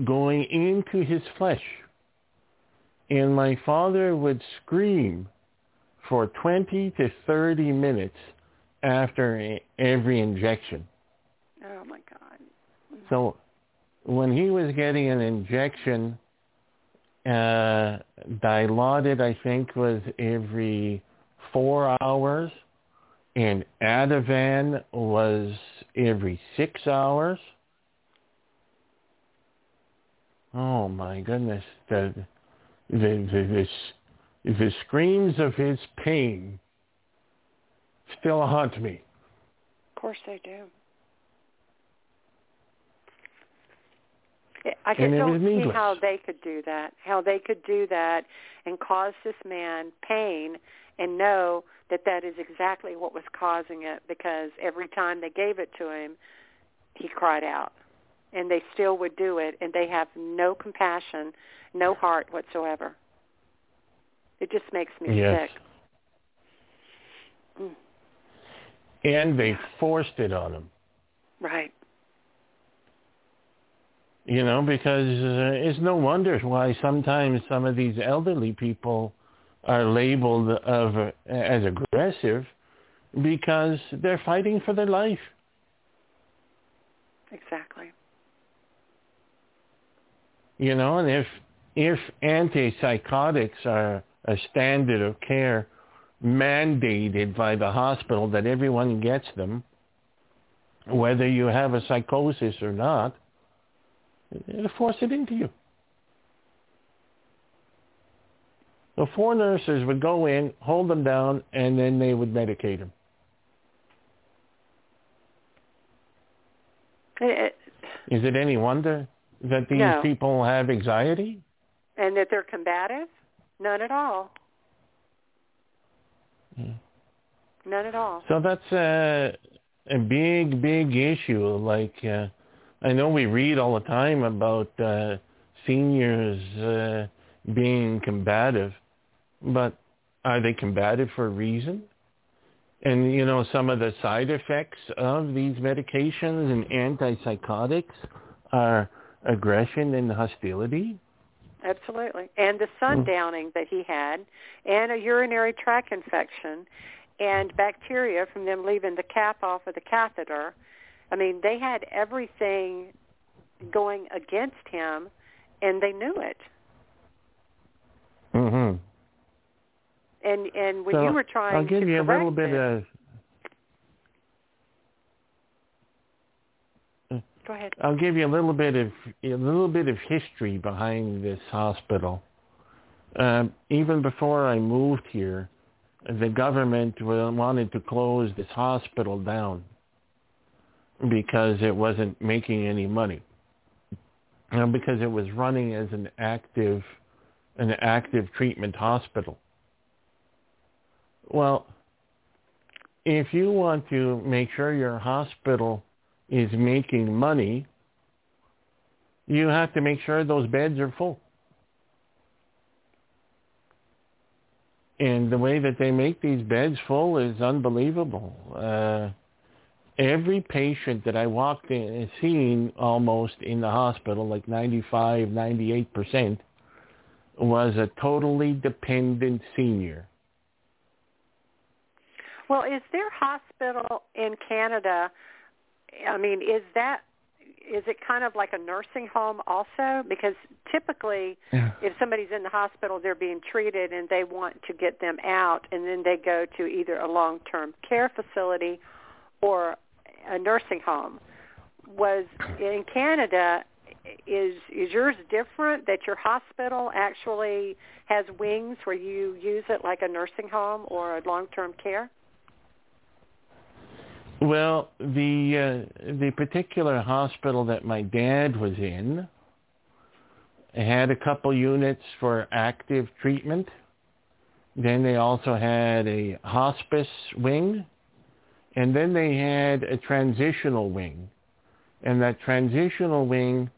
going into his flesh. And my father would scream for 20 to 30 minutes after every injection. Oh my God. So when he was getting an injection, uh, dilaudid, I think, was every four hours, and Ativan was every six hours. Oh my goodness, the the the, the, the screams of his pain still haunt me. Of course they do. I just don't see how they could do that. How they could do that and cause this man pain and know that that is exactly what was causing it because every time they gave it to him, he cried out. And they still would do it and they have no compassion, no heart whatsoever. It just makes me yes. sick. Mm and they forced it on them. Right. You know, because uh, it's no wonder why sometimes some of these elderly people are labeled of uh, as aggressive because they're fighting for their life. Exactly. You know, and if if antipsychotics are a standard of care mandated by the hospital that everyone gets them, whether you have a psychosis or not. It'll force it into you. The four nurses would go in, hold them down, and then they would medicate them. It, Is it any wonder that these no. people have anxiety? And that they're combative? None at all. Yeah. None at all. So that's a, a big, big issue. Like uh, I know we read all the time about uh, seniors uh, being combative, but are they combative for a reason? And, you know, some of the side effects of these medications and antipsychotics are aggression and hostility. Absolutely. And the sundowning that he had and a urinary tract infection and bacteria from them leaving the cap off of the catheter. I mean, they had everything going against him and they knew it. Mhm. And and when so you were trying I'll give to you a little bit it, of Go ahead. I'll give you a little bit of a little bit of history behind this hospital. Um, even before I moved here, the government wanted to close this hospital down because it wasn't making any money. You because it was running as an active an active treatment hospital. Well, if you want to make sure your hospital is making money, you have to make sure those beds are full. And the way that they make these beds full is unbelievable. Uh, every patient that I walked in, seen almost in the hospital, like 95, 98%, was a totally dependent senior. Well, is there hospital in Canada I mean, is that is it kind of like a nursing home also? Because typically, yeah. if somebody's in the hospital, they're being treated, and they want to get them out, and then they go to either a long-term care facility or a nursing home. Was in Canada? Is is yours different? That your hospital actually has wings where you use it like a nursing home or a long-term care? Well, the uh, the particular hospital that my dad was in had a couple units for active treatment. Then they also had a hospice wing, and then they had a transitional wing. And that transitional wing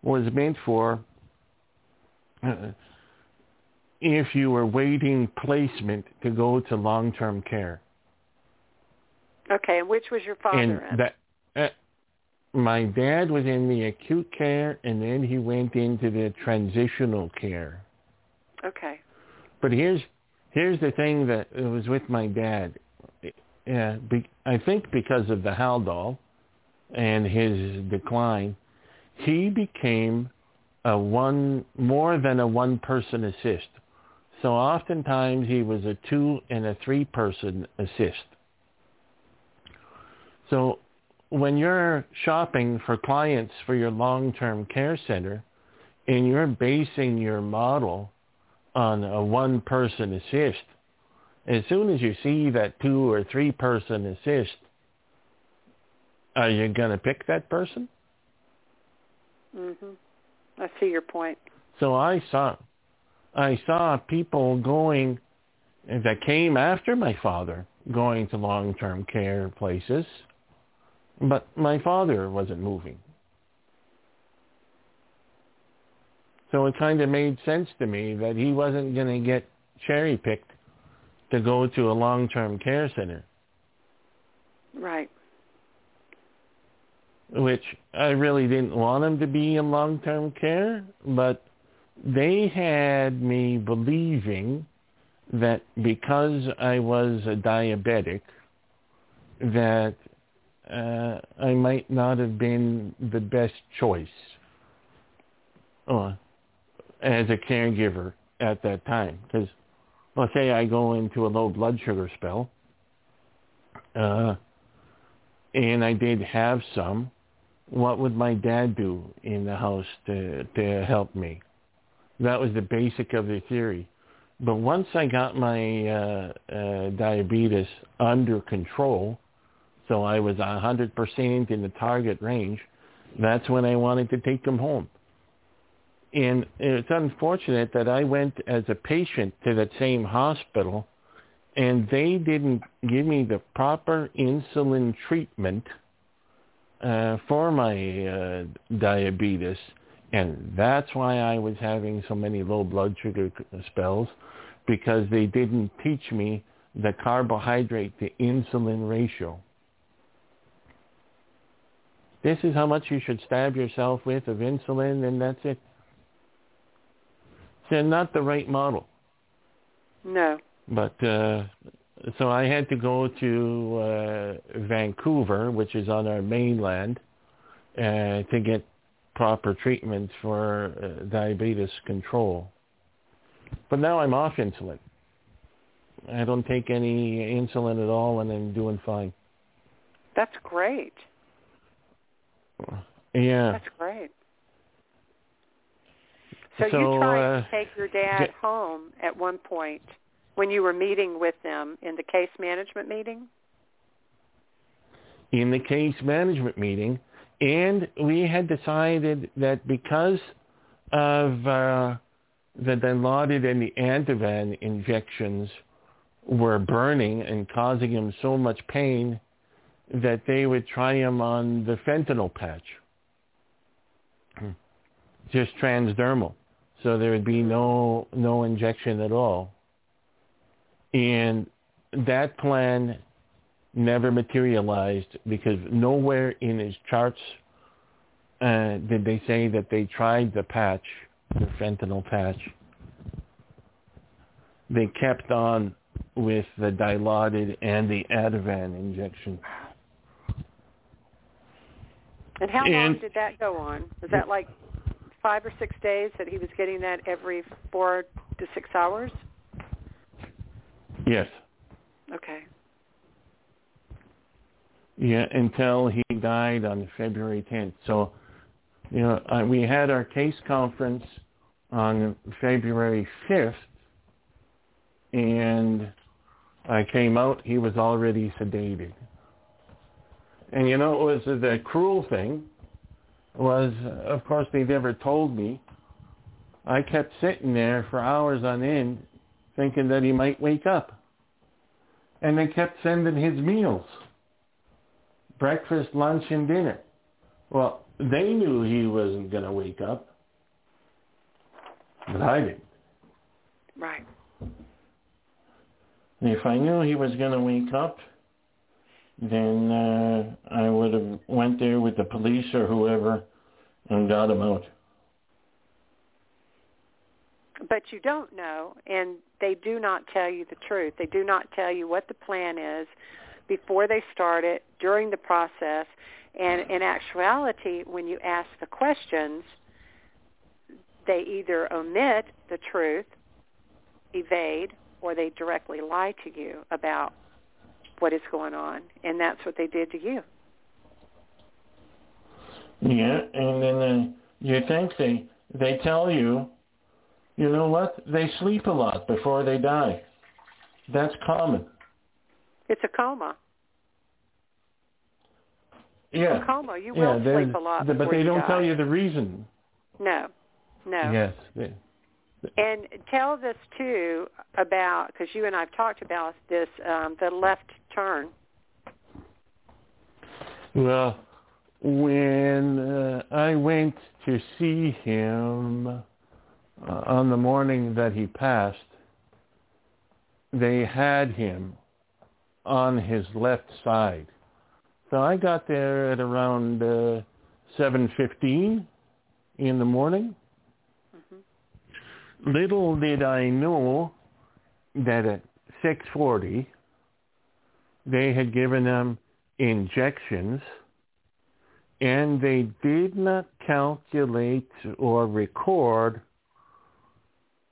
was meant for uh, if you were waiting placement to go to long-term care. Okay, and which was your father and in? That, uh, my dad was in the acute care, and then he went into the transitional care. Okay. But here's here's the thing that was with my dad. Yeah, be, I think because of the Haldol and his decline, he became a one more than a one person assist. So oftentimes he was a two and a three person assist. So when you're shopping for clients for your long-term care center and you're basing your model on a one-person assist, as soon as you see that two or three-person assist, are you going to pick that person? Mhm. I see your point. So I saw I saw people going that came after my father going to long-term care places but my father wasn't moving. So it kind of made sense to me that he wasn't going to get cherry picked to go to a long-term care center. Right. Which I really didn't want him to be in long-term care, but they had me believing that because I was a diabetic, that uh, I might not have been the best choice uh, as a caregiver at that time. Because let's say I go into a low blood sugar spell, uh, and I did have some, what would my dad do in the house to, to help me? That was the basic of the theory. But once I got my uh, uh, diabetes under control, so I was 100% in the target range. That's when I wanted to take them home. And it's unfortunate that I went as a patient to that same hospital and they didn't give me the proper insulin treatment uh, for my uh, diabetes, and that's why I was having so many low blood sugar spells, because they didn't teach me the carbohydrate to insulin ratio. This is how much you should stab yourself with of insulin, and that's it. So not the right model. No. But uh, so I had to go to uh, Vancouver, which is on our mainland, uh, to get proper treatment for uh, diabetes control. But now I'm off insulin. I don't take any insulin at all, and I'm doing fine. That's great. Yeah. That's great. So, So, you tried uh, to take your dad home at one point when you were meeting with them in the case management meeting? in the case management meeting, and we had decided that because of uh, the Dilaudid and the Antivan injections were burning and causing him so much pain that they would try him on the fentanyl patch, just transdermal, so there would be no no injection at all. And that plan never materialized because nowhere in his charts uh, did they say that they tried the patch, the fentanyl patch. They kept on with the Dilaudid and the Ativan injection. And how long did that go on? Was that like five or six days that he was getting that every four to six hours? Yes. Okay. Yeah, until he died on February 10th. So, you know, uh, we had our case conference on February 5th, and I came out, he was already sedated. And you know, it was the cruel thing was, of course, they never told me. I kept sitting there for hours on end thinking that he might wake up. And they kept sending his meals breakfast, lunch, and dinner. Well, they knew he wasn't going to wake up, but I didn't. Right. And if I knew he was going to wake up, then uh, I would have went there with the police or whoever and got him out. But you don't know, and they do not tell you the truth. They do not tell you what the plan is before they start it, during the process, and in actuality, when you ask the questions, they either omit the truth, evade, or they directly lie to you about what is going on, and that's what they did to you. Yeah, and then uh, you think they they tell you, you know what? They sleep a lot before they die. That's common. It's a coma. Yeah. A coma. You yeah, will sleep a lot but they you don't die. tell you the reason. No, no. Yes. they- And tell this too about because you and I've talked about this um, the left turn. Well, when uh, I went to see him uh, on the morning that he passed, they had him on his left side. So I got there at around uh, 7.15 in the morning. hmm Little did I know that at 6.40 they had given them injections and they did not calculate or record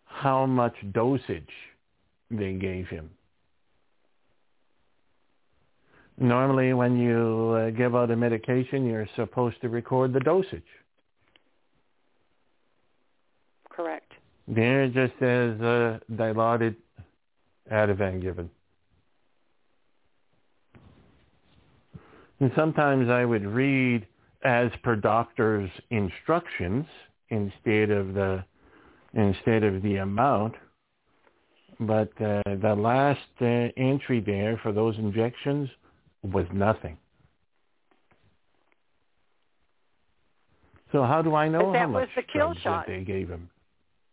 how much dosage they gave him. Normally when you uh, give out a medication, you're supposed to record the dosage. Correct. There it just says uh, dilaudid Ativan given. And sometimes I would read as per doctor's instructions instead of the instead of the amount. But uh, the last uh, entry there for those injections was nothing. So how do I know that how much was the kill shot. that they gave him?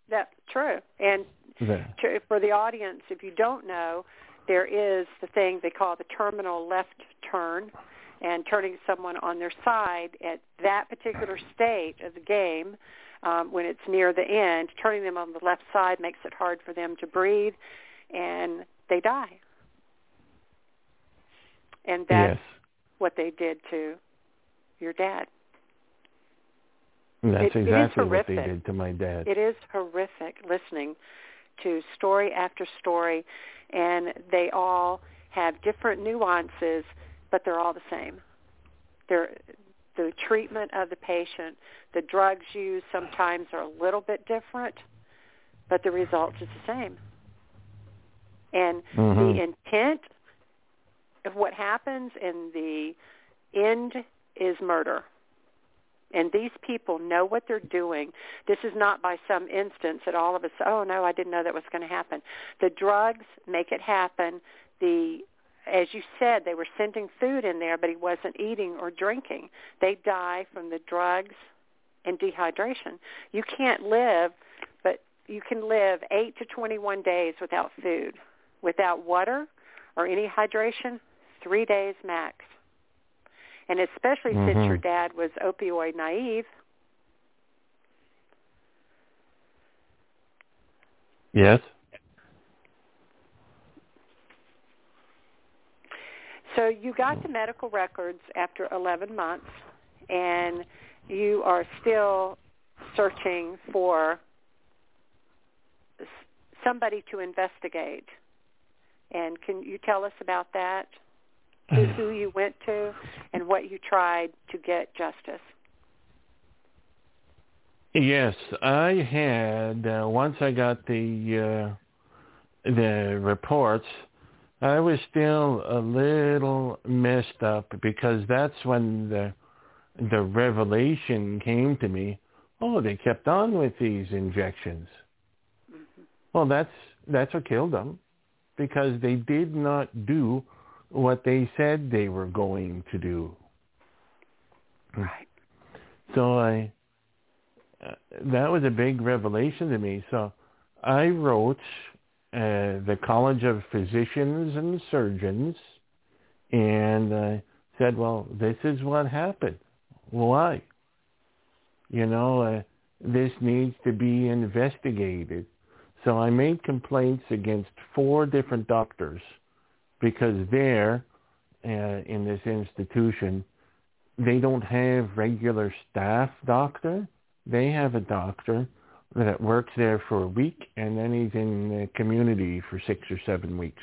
That's true. And to, for the audience, if you don't know, there is the thing they call the terminal left turn, and turning someone on their side at that particular state of the game, um, when it's near the end, turning them on the left side makes it hard for them to breathe, and they die. And that's yes, what they did to your dad. that's it- it exactly what they did to my dad. It is horrific listening to story after story, and they all have different nuances, but they're all the same. They're, the treatment of the patient, the drugs used sometimes are a little bit different, but the result is the same. And Mhm. the intent of what happens and the end is murder. And these people know what they're doing. This is not by some instance that all of us, oh no, I didn't know that was going to happen. The drugs make it happen. The, as you said, they were sending food in there, but he wasn't eating or drinking. They die from the drugs and dehydration. You can't live, but you can live 8 to 21 days without food. Without water or any hydration, three days max. And especially since Mhm. your dad was opioid naive, Yes. So you got the medical records after 11 months, and you are still searching for somebody to investigate. And can you tell us about that? Who, who you went to and what you tried to get justice? Yes, I had uh, once I got the uh, the reports. I was still a little messed up because that's when the the revelation came to me. Oh, they kept on with these injections. Well, that's that's what killed them because they did not do what they said they were going to do. Right. So I uh, that was a big revelation to me. So I wrote uh, the College of Physicians and Surgeons and uh, said, well, this is what happened. Why? You know, uh, this needs to be investigated. So I made complaints against four different doctors because there, uh, in this institution, they don't have regular staff doctor they have a doctor that works there for a week and then he's in the community for six or seven weeks.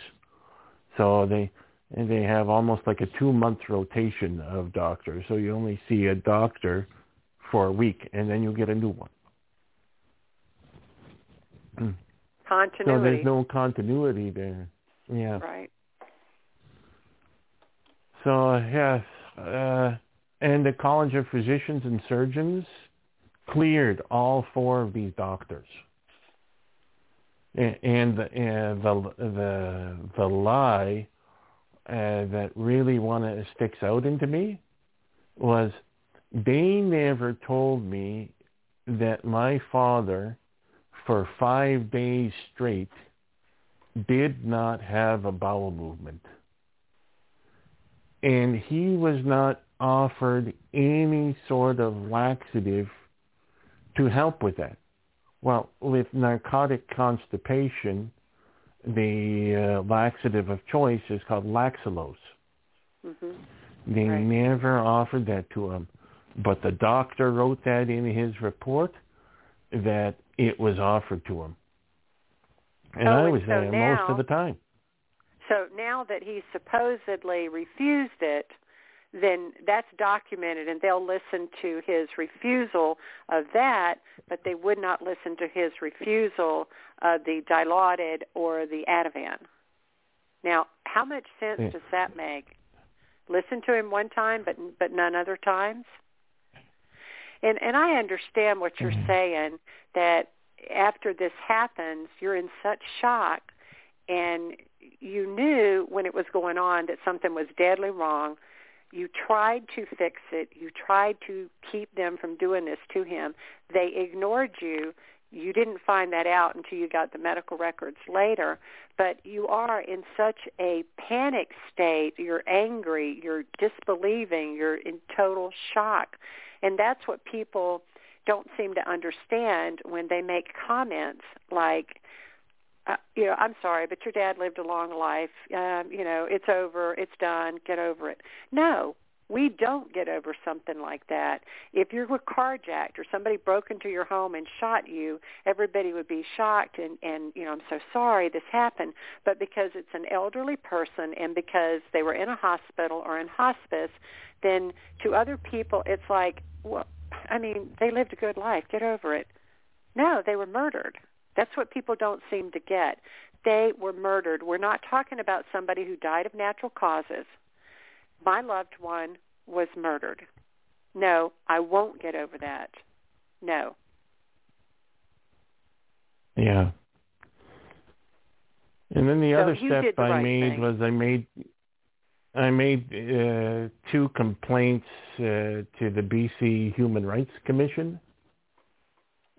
So they they have almost like a two month rotation of doctors. So you only see a doctor for a week and then you get a new one. Continuity. so there's no continuity there. Yeah. Right. So yes, uh, and the College of Physicians and Surgeons cleared all four of these doctors. And the and the the, the lie uh, that really wanna sticks out into me was they never told me that my father for five days straight did not have a bowel movement. And he was not offered any sort of laxative to help with that. Well, with narcotic constipation, the uh, laxative of choice is called Lactulose. hmm They Right. never offered that to him. But the doctor wrote that in his report that it was offered to him. And Oh, I and was so there most of the time. So now that he supposedly refused it, then that's documented and they'll listen to his refusal of that, but they would not listen to his refusal of the Dilaudid or the Ativan. Now, how much sense Yeah. does that make? Listen to him one time but but none other times? And and I understand what you're Mhm. saying that after this happens, you're in such shock and you knew when it was going on that something was deadly wrong. You tried to fix it. You tried to keep them from doing this to him. They ignored you. You didn't find that out until you got the medical records later. But you are in such a panic state. You're angry. You're disbelieving. You're in total shock. And that's what people don't seem to understand when they make comments like, uh, you know, I'm sorry, but your dad lived a long life. Um, you know, it's over. It's done. Get over it. No, we don't get over something like that. If you were carjacked or somebody broke into your home and shot you, everybody would be shocked and, and you know, I'm so sorry this happened. But because it's an elderly person and because they were in a hospital or in hospice, then to other people it's like, well, I mean, they lived a good life. Get over it. No, they were murdered. That's what people don't seem to get. They were murdered. We're not talking about somebody who died of natural causes. My loved one was murdered. No, I won't get over that. No. Yeah. And then the so other step the I right made thing. was I made I made uh, two complaints uh, to the BC Human Rights Commission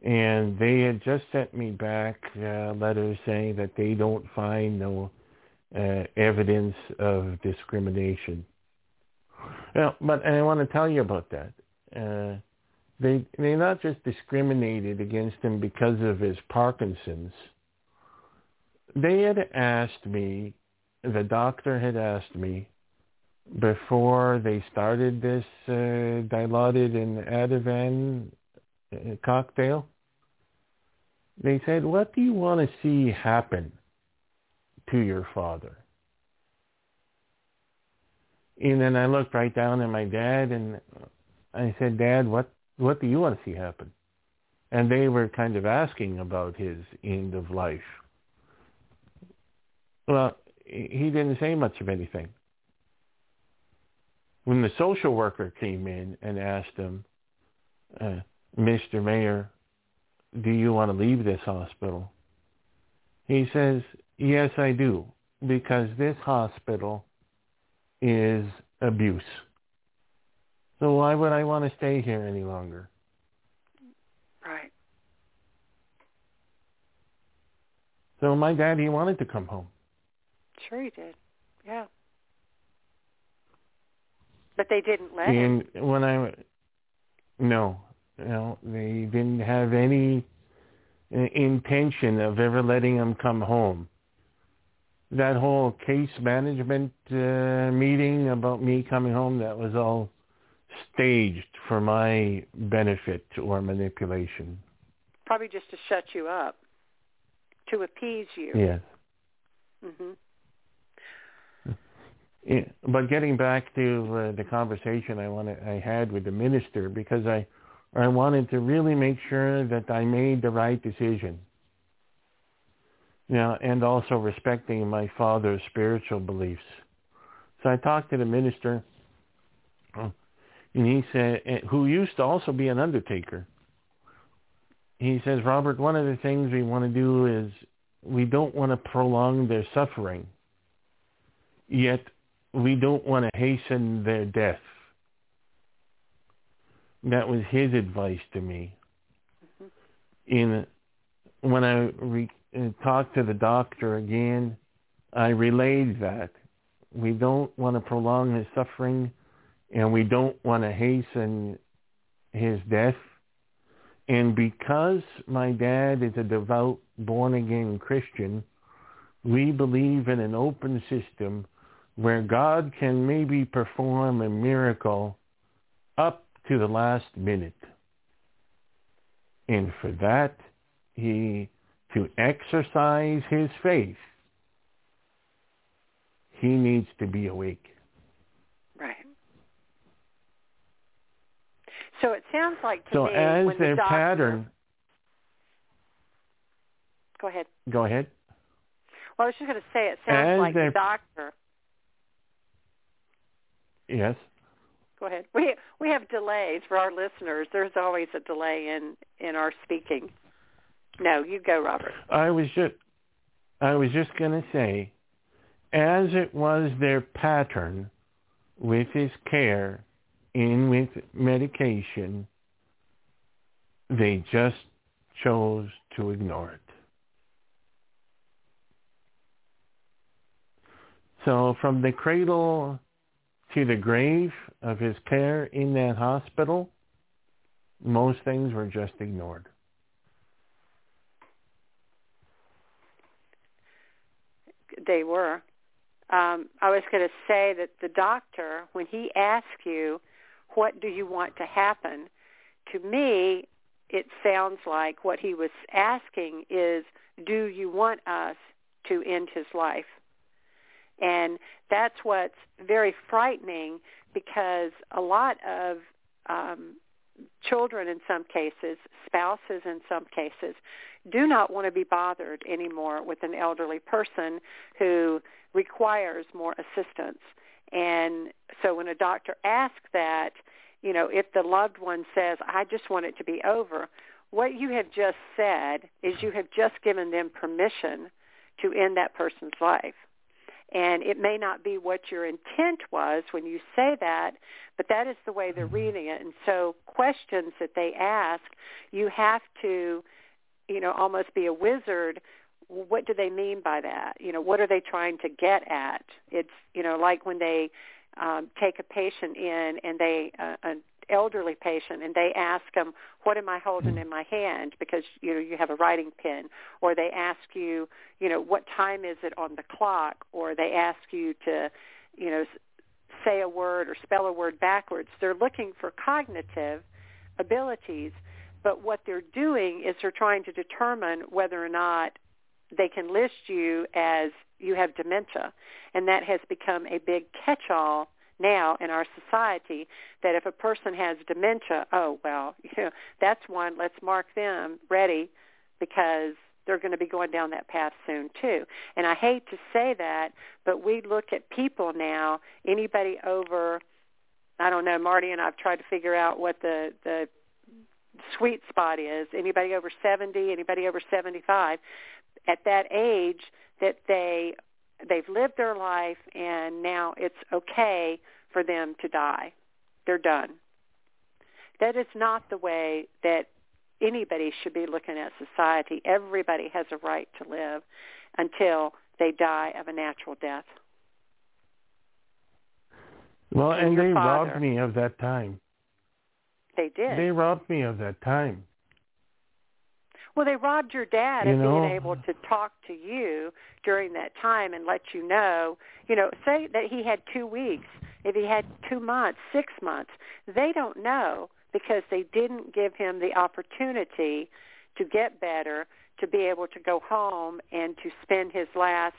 and they had just sent me back letters saying that they don't find no uh, evidence of discrimination. Well, but I want to tell you about that. Uh, they they not just discriminated against him because of his Parkinson's. They had asked me, the doctor had asked me, before they started this uh, dilaudid and Ativan cocktail, they said, what do you want to see happen to your father? And then I looked right down at my dad and I said, Dad, what, what do you want to see happen? And they were kind of asking about his end of life. Well, he didn't say much of anything. When the social worker came in and asked him, uh, Mr. Meyer, do you want to leave this hospital? He says, yes, I do, because this hospital is abuse. So why would I want to stay here any longer? Right. So my dad, he wanted to come home. Sure he did. Yeah. But they didn't let him. And when I, no, no, they didn't have any uh, intention of ever letting him come home. That whole case management uh, meeting about me coming home, that was all staged for my benefit or manipulation. Probably just to shut you up, to appease you. Yes. Mhm. Yeah, but getting back to uh, the conversation I wanted, I had with the minister, because I, I wanted to really make sure that I made the right decision. Yeah, and also respecting my father's spiritual beliefs. So I talked to the minister, and he said, eh, who used to also be an undertaker. He says, Robert, one of the things we want to do is we don't want to prolong their suffering, yet we don't want to hasten their death. That was his advice to me. Mm-hmm. In when I re, uh, talked to the doctor again, I relayed that we don't want to prolong his suffering, and we don't want to hasten his death. And because my dad is a devout, born-again Christian, we believe in an open system where God can maybe perform a miracle up to the last minute. And for that, he, to exercise his faith, he needs to be awake. Right. So it sounds like to so as when their the doctor, pattern, Go ahead. go ahead. Well, I was just going to say it sounds As like their- the doctor. Yes. Go ahead. We we have delays for our listeners. There's always a delay in in our speaking. No, you go, Robert. I was just I was just going to say as it was their pattern with his care, in with medication, they just chose to ignore it. So from the cradle to the grave of his care in that hospital, most things were just ignored. They were. Um, I was going to say that the doctor, when he asks you, what do you want to happen? To me, it sounds like what he was asking is, do you want us to end his life? And that's what's very frightening because a lot of um, children in some cases, spouses in some cases, do not want to be bothered anymore with an elderly person who requires more assistance. And so when a doctor asks that, you know, if the loved one says, I just want it to be over, what you have just said is you have just given them permission to end that person's life. And it may not be what your intent was when you say that, but that is the way they're reading it. And so questions that they ask, you have to, you know, almost be a wizard. What do they mean by that? You know, what are they trying to get at? It's, you know, like when they um, take a patient in and they, uh, an elderly patient and they ask them, what am I holding hmm. in my hand? Because, you know, you have a writing pen. Or they ask you, you know, what time is it on the clock? Or they ask you to, you know, say a word or spell a word backwards. They're looking for cognitive abilities. But what they're doing is they're trying to determine whether or not they can list you as you have dementia. And that has become a big catch-all now in our society that if a person has dementia, oh well, you know, that's one. Let's mark them ready because they're going to be going down that path soon too. And I hate to say that, but we look at people now. Anybody over, I don't know, Marty and I've tried to figure out what the the sweet spot is. Anybody over 70, anybody over 75, at that age that they they've lived their life and now it's okay for them to die. They're done. That is not the way that anybody should be looking at society. Everybody has a right to live until they die of a natural death. Well, and, and they father, robbed me of that time. They did. They robbed me of that time. Well, they robbed your dad you of know, being able to talk to you during that time and let you know, you know, say that he had two weeks, if he had two months, six months, they don't know because they didn't give him the opportunity to get better, to be able to go home and to spend his last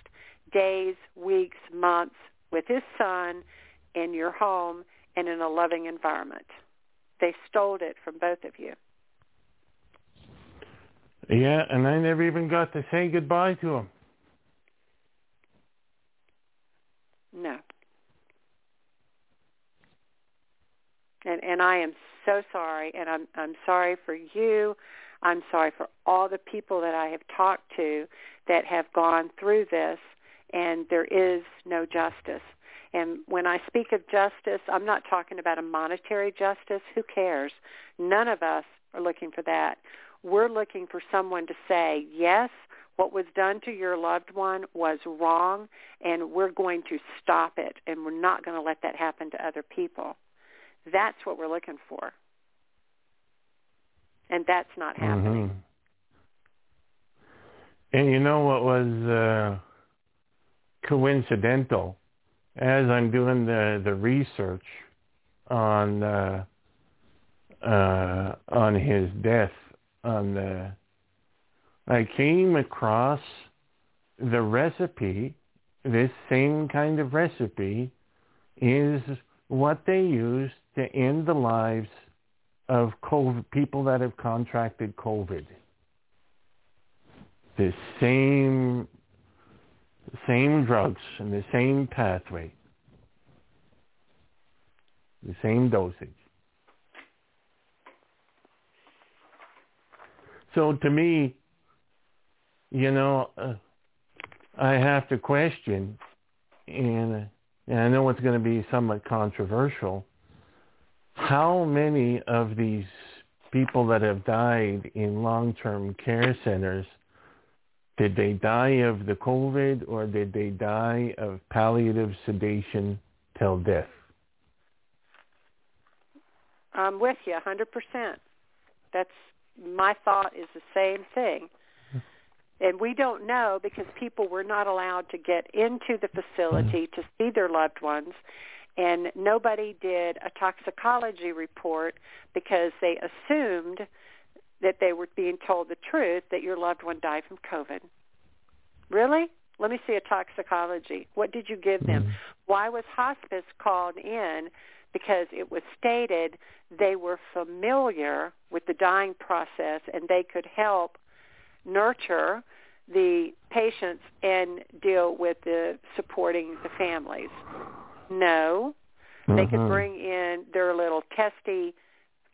days, weeks, months with his son in your home and in a loving environment. They stole it from both of you. Yeah, and I never even got to say goodbye to him. No. And and I am so sorry and I'm I'm sorry for you. I'm sorry for all the people that I have talked to that have gone through this and there is no justice. And when I speak of justice, I'm not talking about a monetary justice. Who cares? None of us are looking for that. We're looking for someone to say, yes, what was done to your loved one was wrong, and we're going to stop it, and we're not going to let that happen to other people. That's what we're looking for. And that's not mm-hmm. happening. Mm-hmm. And you know what was uh, coincidental? As I'm doing the, the research on uh, uh, on his death, on the I came across the recipe, this same kind of recipe is what they use to end the lives of COVID, people that have contracted COVID. The same, same drugs and the same pathway, the same dosage. So to me, you know, uh, I have to question, and and I know it's going to be somewhat controversial, how many of these people that have died in long-term care centers, did they die of the COVID or did they die of palliative sedation till death? I'm with you 100%. That's my thought is the same thing. And we don't know because people were not allowed to get into the facility to see their loved ones. And nobody did a toxicology report because they assumed that they were being told the truth that your loved one died from COVID. Really? Let me see a toxicology. What did you give them? Mm-hmm. Why was hospice called in? Because it was stated they were familiar with the dying process and they could help nurture the patients and deal with the supporting the families. No, mm-hmm. they could mm-hmm. bring in their little testy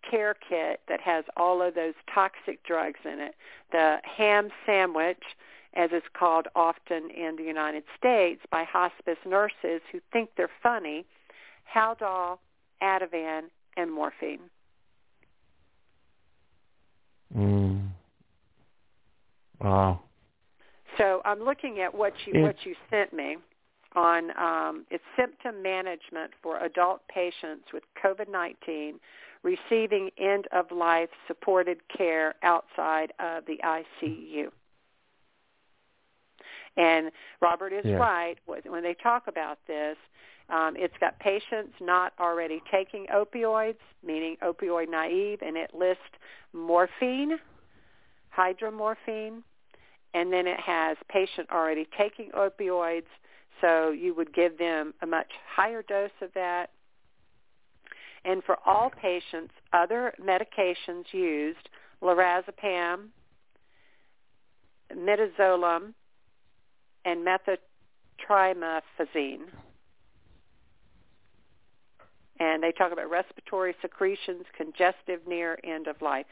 care kit that has all of those toxic drugs in it. The ham sandwich, as it's called often in the United States by hospice nurses who think they're funny, Haldol, Ativan, and morphine. Mm. Wow. So I'm looking at what you what you sent me on um, it's symptom management for adult patients with COVID-19 receiving end of life supported care outside of the ICU. And Robert is yeah. right when they talk about this. Um, it's got patients not already taking opioids, meaning opioid naive, and it lists morphine, hydromorphone, and then it has patient already taking opioids, so you would give them a much higher dose of that. And for all patients, other medications used, lorazepam, midazolam, and methotrexate and they talk about respiratory secretions, congestive near end of life.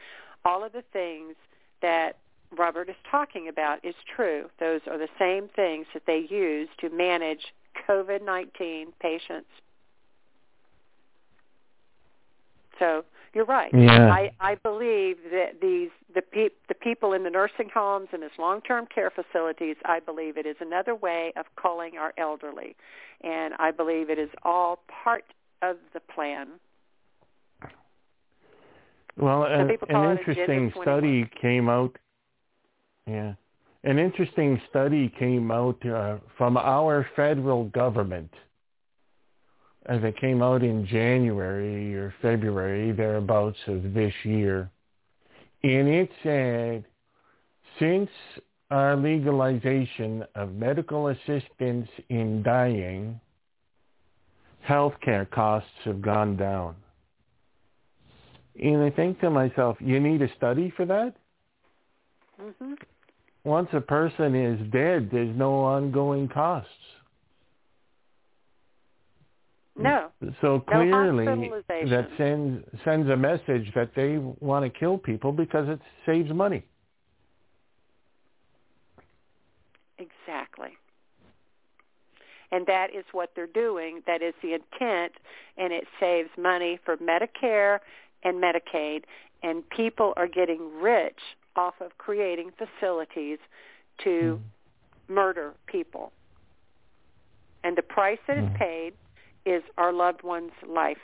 All of the things that Robert is talking about is true. Those are the same things that they use to manage COVID-19 patients. So you're right. Yeah. I, I believe that these the pe- the people in the nursing homes and this long-term care facilities. I believe it is another way of calling our elderly, and I believe it is all part of the plan. Well, an, an interesting study came out. Yeah, an interesting study came out uh, from our federal government. As it came out in January or February, thereabouts of this year. And it said, since our legalization of medical assistance in dying, healthcare costs have gone down. And I think to myself, you need a study for that? Mm-hmm. Once a person is dead, there's no ongoing costs. No. So clearly no that sends sends a message that they want to kill people because it saves money. Exactly and that is what they're doing. That is the intent, and it saves money for Medicare and Medicaid, and people are getting rich off of creating facilities to mm. murder people. And the price that is mm. paid is our loved one's life.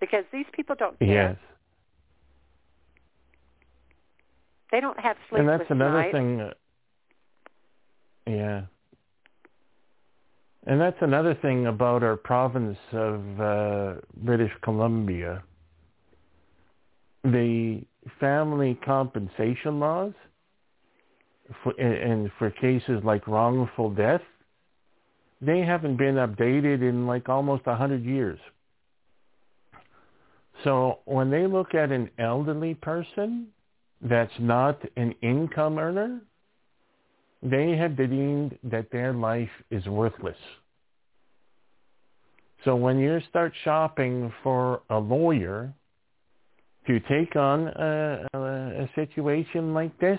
Because these people don't care. Yes. They don't have sleepless And that's another nights. thing. Uh, yeah. And that's another thing about our province of uh, British Columbia. The family compensation laws for, and for cases like wrongful death, they haven't been updated in like almost a hundred years. So when they look at an elderly person that's not an income earner, they have deemed that their life is worthless. So when you start shopping for a lawyer to take on a, a, a situation like this,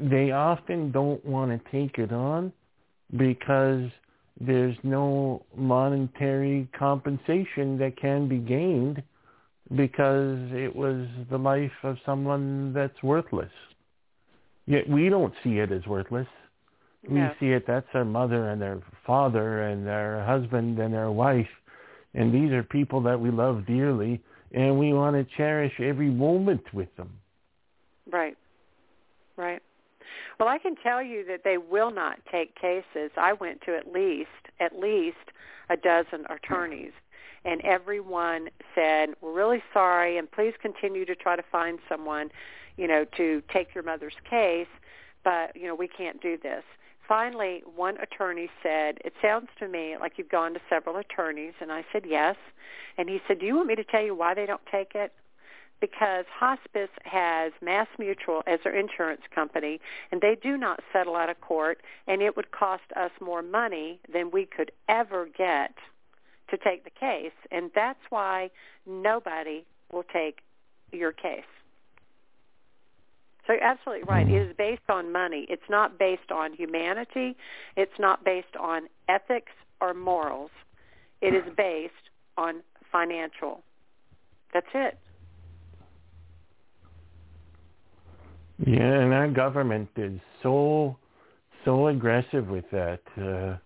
they often don't want to take it on because there's no monetary compensation that can be gained because it was the life of someone that's worthless. Yet we don't see it as worthless. We see it that's their mother and their father and their husband and their wife. And these are people that we love dearly and we want to cherish every moment with them. Right. Right. Well, I can tell you that they will not take cases. I went to at least at least a dozen attorneys and everyone said, "We're really sorry and please continue to try to find someone, you know, to take your mother's case, but, you know, we can't do this." Finally, one attorney said, "It sounds to me like you've gone to several attorneys." And I said, "Yes." And he said, "Do you want me to tell you why they don't take it?" because hospice has Mass Mutual as their insurance company, and they do not settle out of court, and it would cost us more money than we could ever get to take the case, and that's why nobody will take your case. So you're absolutely right. It is based on money. It's not based on humanity. It's not based on ethics or morals. It is based on financial. That's it. Yeah, and our government is so so aggressive with that. Uh,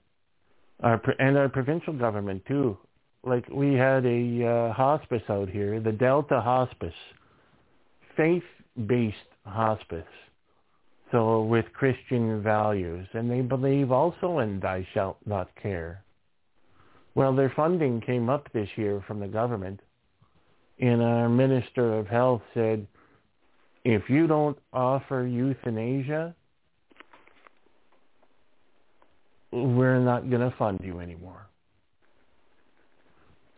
our and our provincial government too. Like we had a uh, hospice out here, the Delta Hospice, faith-based hospice, so with Christian values, and they believe also in "Thou shalt not care." Well, their funding came up this year from the government, and our Minister of Health said, if you don't offer euthanasia, we're not going to fund you anymore.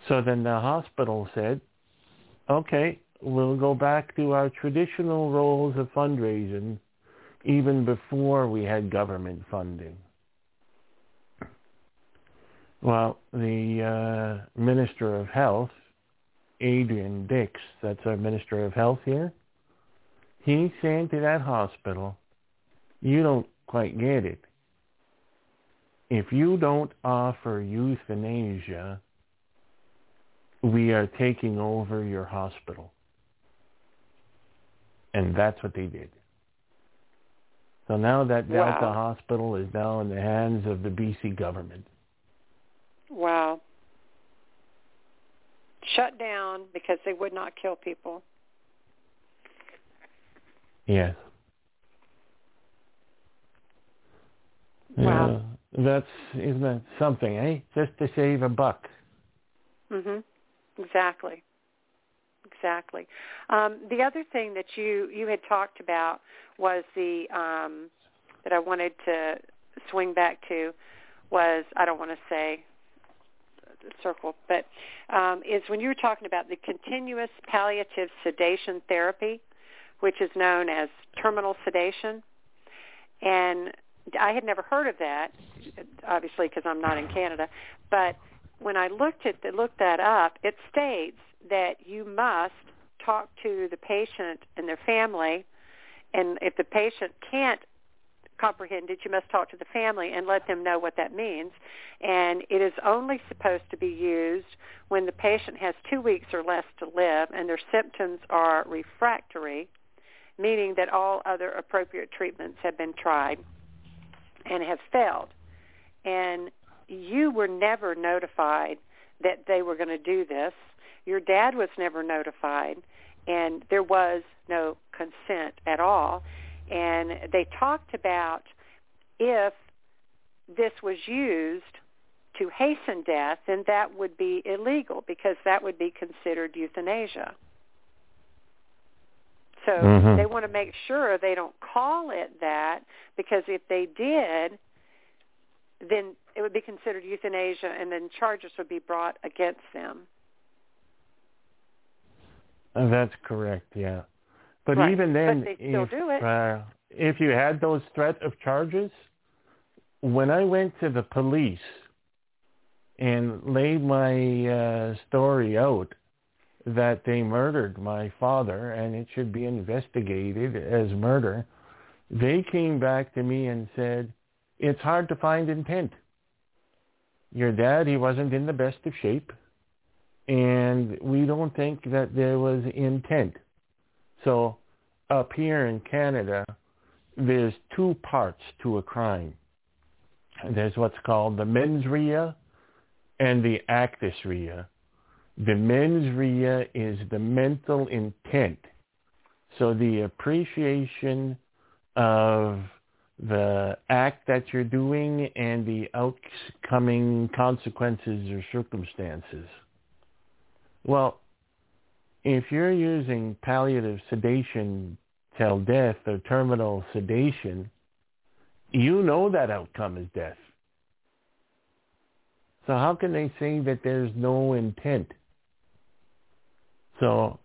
So then the hospital said, okay, we'll go back to our traditional roles of fundraising even before we had government funding. Well, the uh, Minister of Health, Adrian Dix, that's our Minister of Health here, he said to that hospital, you don't quite get it if you don't offer euthanasia, we are taking over your hospital. And that's what they did. So now that Delta wow. Hospital is now in the hands of the BC government. Wow. Shut down because they would not kill people. Yes. Wow. Yeah. That's isn't that something, eh? Just to save a buck. Mm-hmm. Exactly. Exactly. Um, the other thing that you you had talked about was the um, that I wanted to swing back to was I don't want to say circle, but um, is when you were talking about the continuous palliative sedation therapy, which is known as terminal sedation, and I had never heard of that, obviously because I'm not in Canada. But when I looked at looked that up, it states that you must talk to the patient and their family, and if the patient can't comprehend it, you must talk to the family and let them know what that means. And it is only supposed to be used when the patient has two weeks or less to live and their symptoms are refractory, meaning that all other appropriate treatments have been tried and have failed. And you were never notified that they were going to do this. Your dad was never notified, and there was no consent at all. And they talked about if this was used to hasten death, then that would be illegal because that would be considered euthanasia. So mm-hmm. they want to make sure they don't call it that because if they did, then it would be considered euthanasia and then charges would be brought against them. That's correct, yeah. But right. even then, but if, uh, if you had those threat of charges, when I went to the police and laid my uh, story out, that they murdered my father and it should be investigated as murder, they came back to me and said, it's hard to find intent. your dad, he wasn't in the best of shape, and we don't think that there was intent. So up here in Canada, there's two parts to a crime. There's what's called the mens rea and the actus rea. The mens rea is the mental intent. So the appreciation of the act that you're doing and the outcoming consequences or circumstances. Well, if you're using palliative sedation till death or terminal sedation, you know that outcome is death. So how can they say that there's no intent? So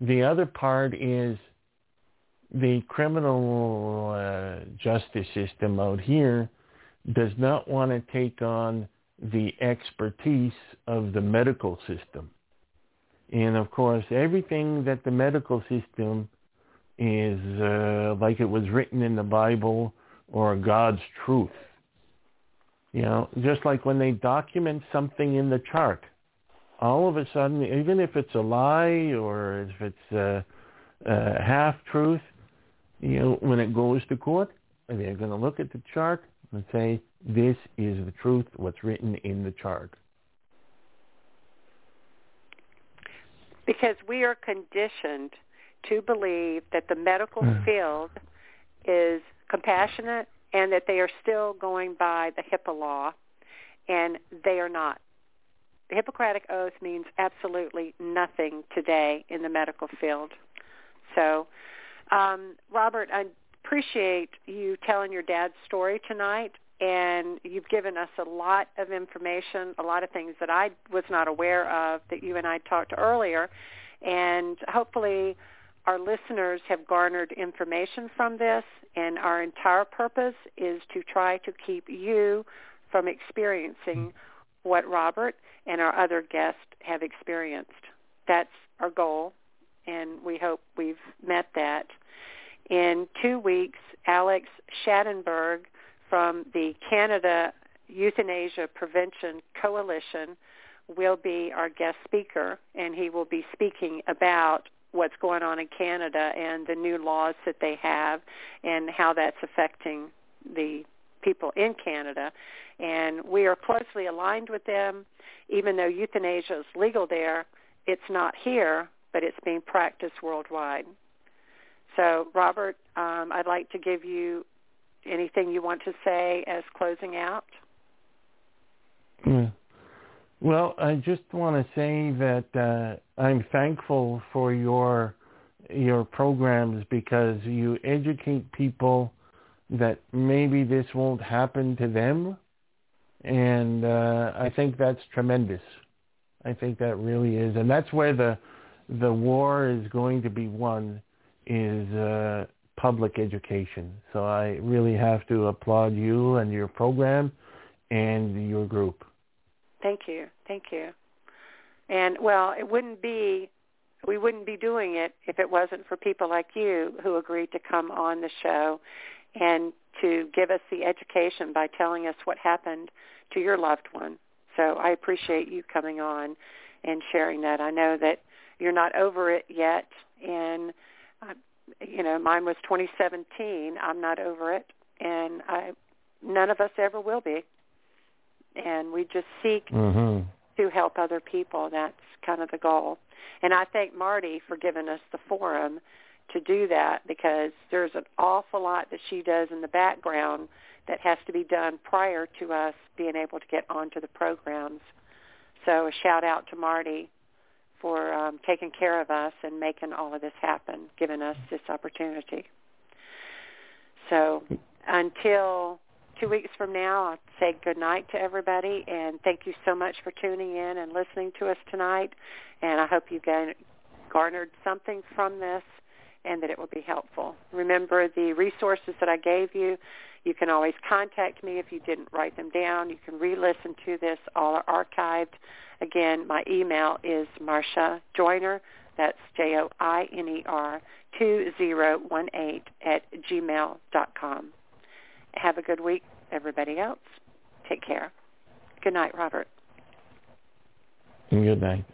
the other part is the criminal uh, justice system out here does not want to take on the expertise of the medical system. And of course, everything that the medical system is uh, like it was written in the Bible or God's truth. You know, just like when they document something in the chart, all of a sudden, even if it's a lie or if it's a, a half truth, you know, when it goes to court, they're going to look at the chart and say, this is the truth, what's written in the chart. Because we are conditioned to believe that the medical mm. field is compassionate and that they are still going by the HIPAA law, and they are not. The Hippocratic Oath means absolutely nothing today in the medical field. So, um, Robert, I appreciate you telling your dad's story tonight, and you've given us a lot of information, a lot of things that I was not aware of that you and I talked earlier, and hopefully our listeners have garnered information from this, and our entire purpose is to try to keep you from experiencing what Robert and our other guests have experienced. That's our goal, and we hope we've met that. In two weeks, Alex Schadenberg from the Canada Euthanasia Prevention Coalition will be our guest speaker, and he will be speaking about what's going on in Canada and the new laws that they have and how that's affecting the people in Canada. And we are closely aligned with them. Even though euthanasia is legal there, it's not here, but it's being practiced worldwide. So, Robert, um, I'd like to give you anything you want to say as closing out. Yeah. Well, I just want to say that uh, I'm thankful for your your programs because you educate people that maybe this won't happen to them, and uh, I think that's tremendous. I think that really is, and that's where the the war is going to be won is uh, public education. So I really have to applaud you and your program and your group. Thank you. Thank you. And well, it wouldn't be we wouldn't be doing it if it wasn't for people like you who agreed to come on the show and to give us the education by telling us what happened to your loved one. So I appreciate you coming on and sharing that. I know that you're not over it yet and you know, mine was 2017. I'm not over it and I none of us ever will be and we just seek mm-hmm. to help other people. That's kind of the goal. And I thank Marty for giving us the forum to do that because there's an awful lot that she does in the background that has to be done prior to us being able to get onto the programs. So a shout out to Marty for um, taking care of us and making all of this happen, giving us this opportunity. So until two weeks from now, I'll say good night to everybody, and thank you so much for tuning in and listening to us tonight. And I hope you garnered something from this and that it will be helpful. Remember the resources that I gave you. You can always contact me if you didn't write them down. You can re-listen to this. All are archived. Again, my email is Marsha Joiner. That's J-O-I-N-E-R 2018 at gmail dot com. Have a good week, everybody else. Take care. Good night, Robert. Good night.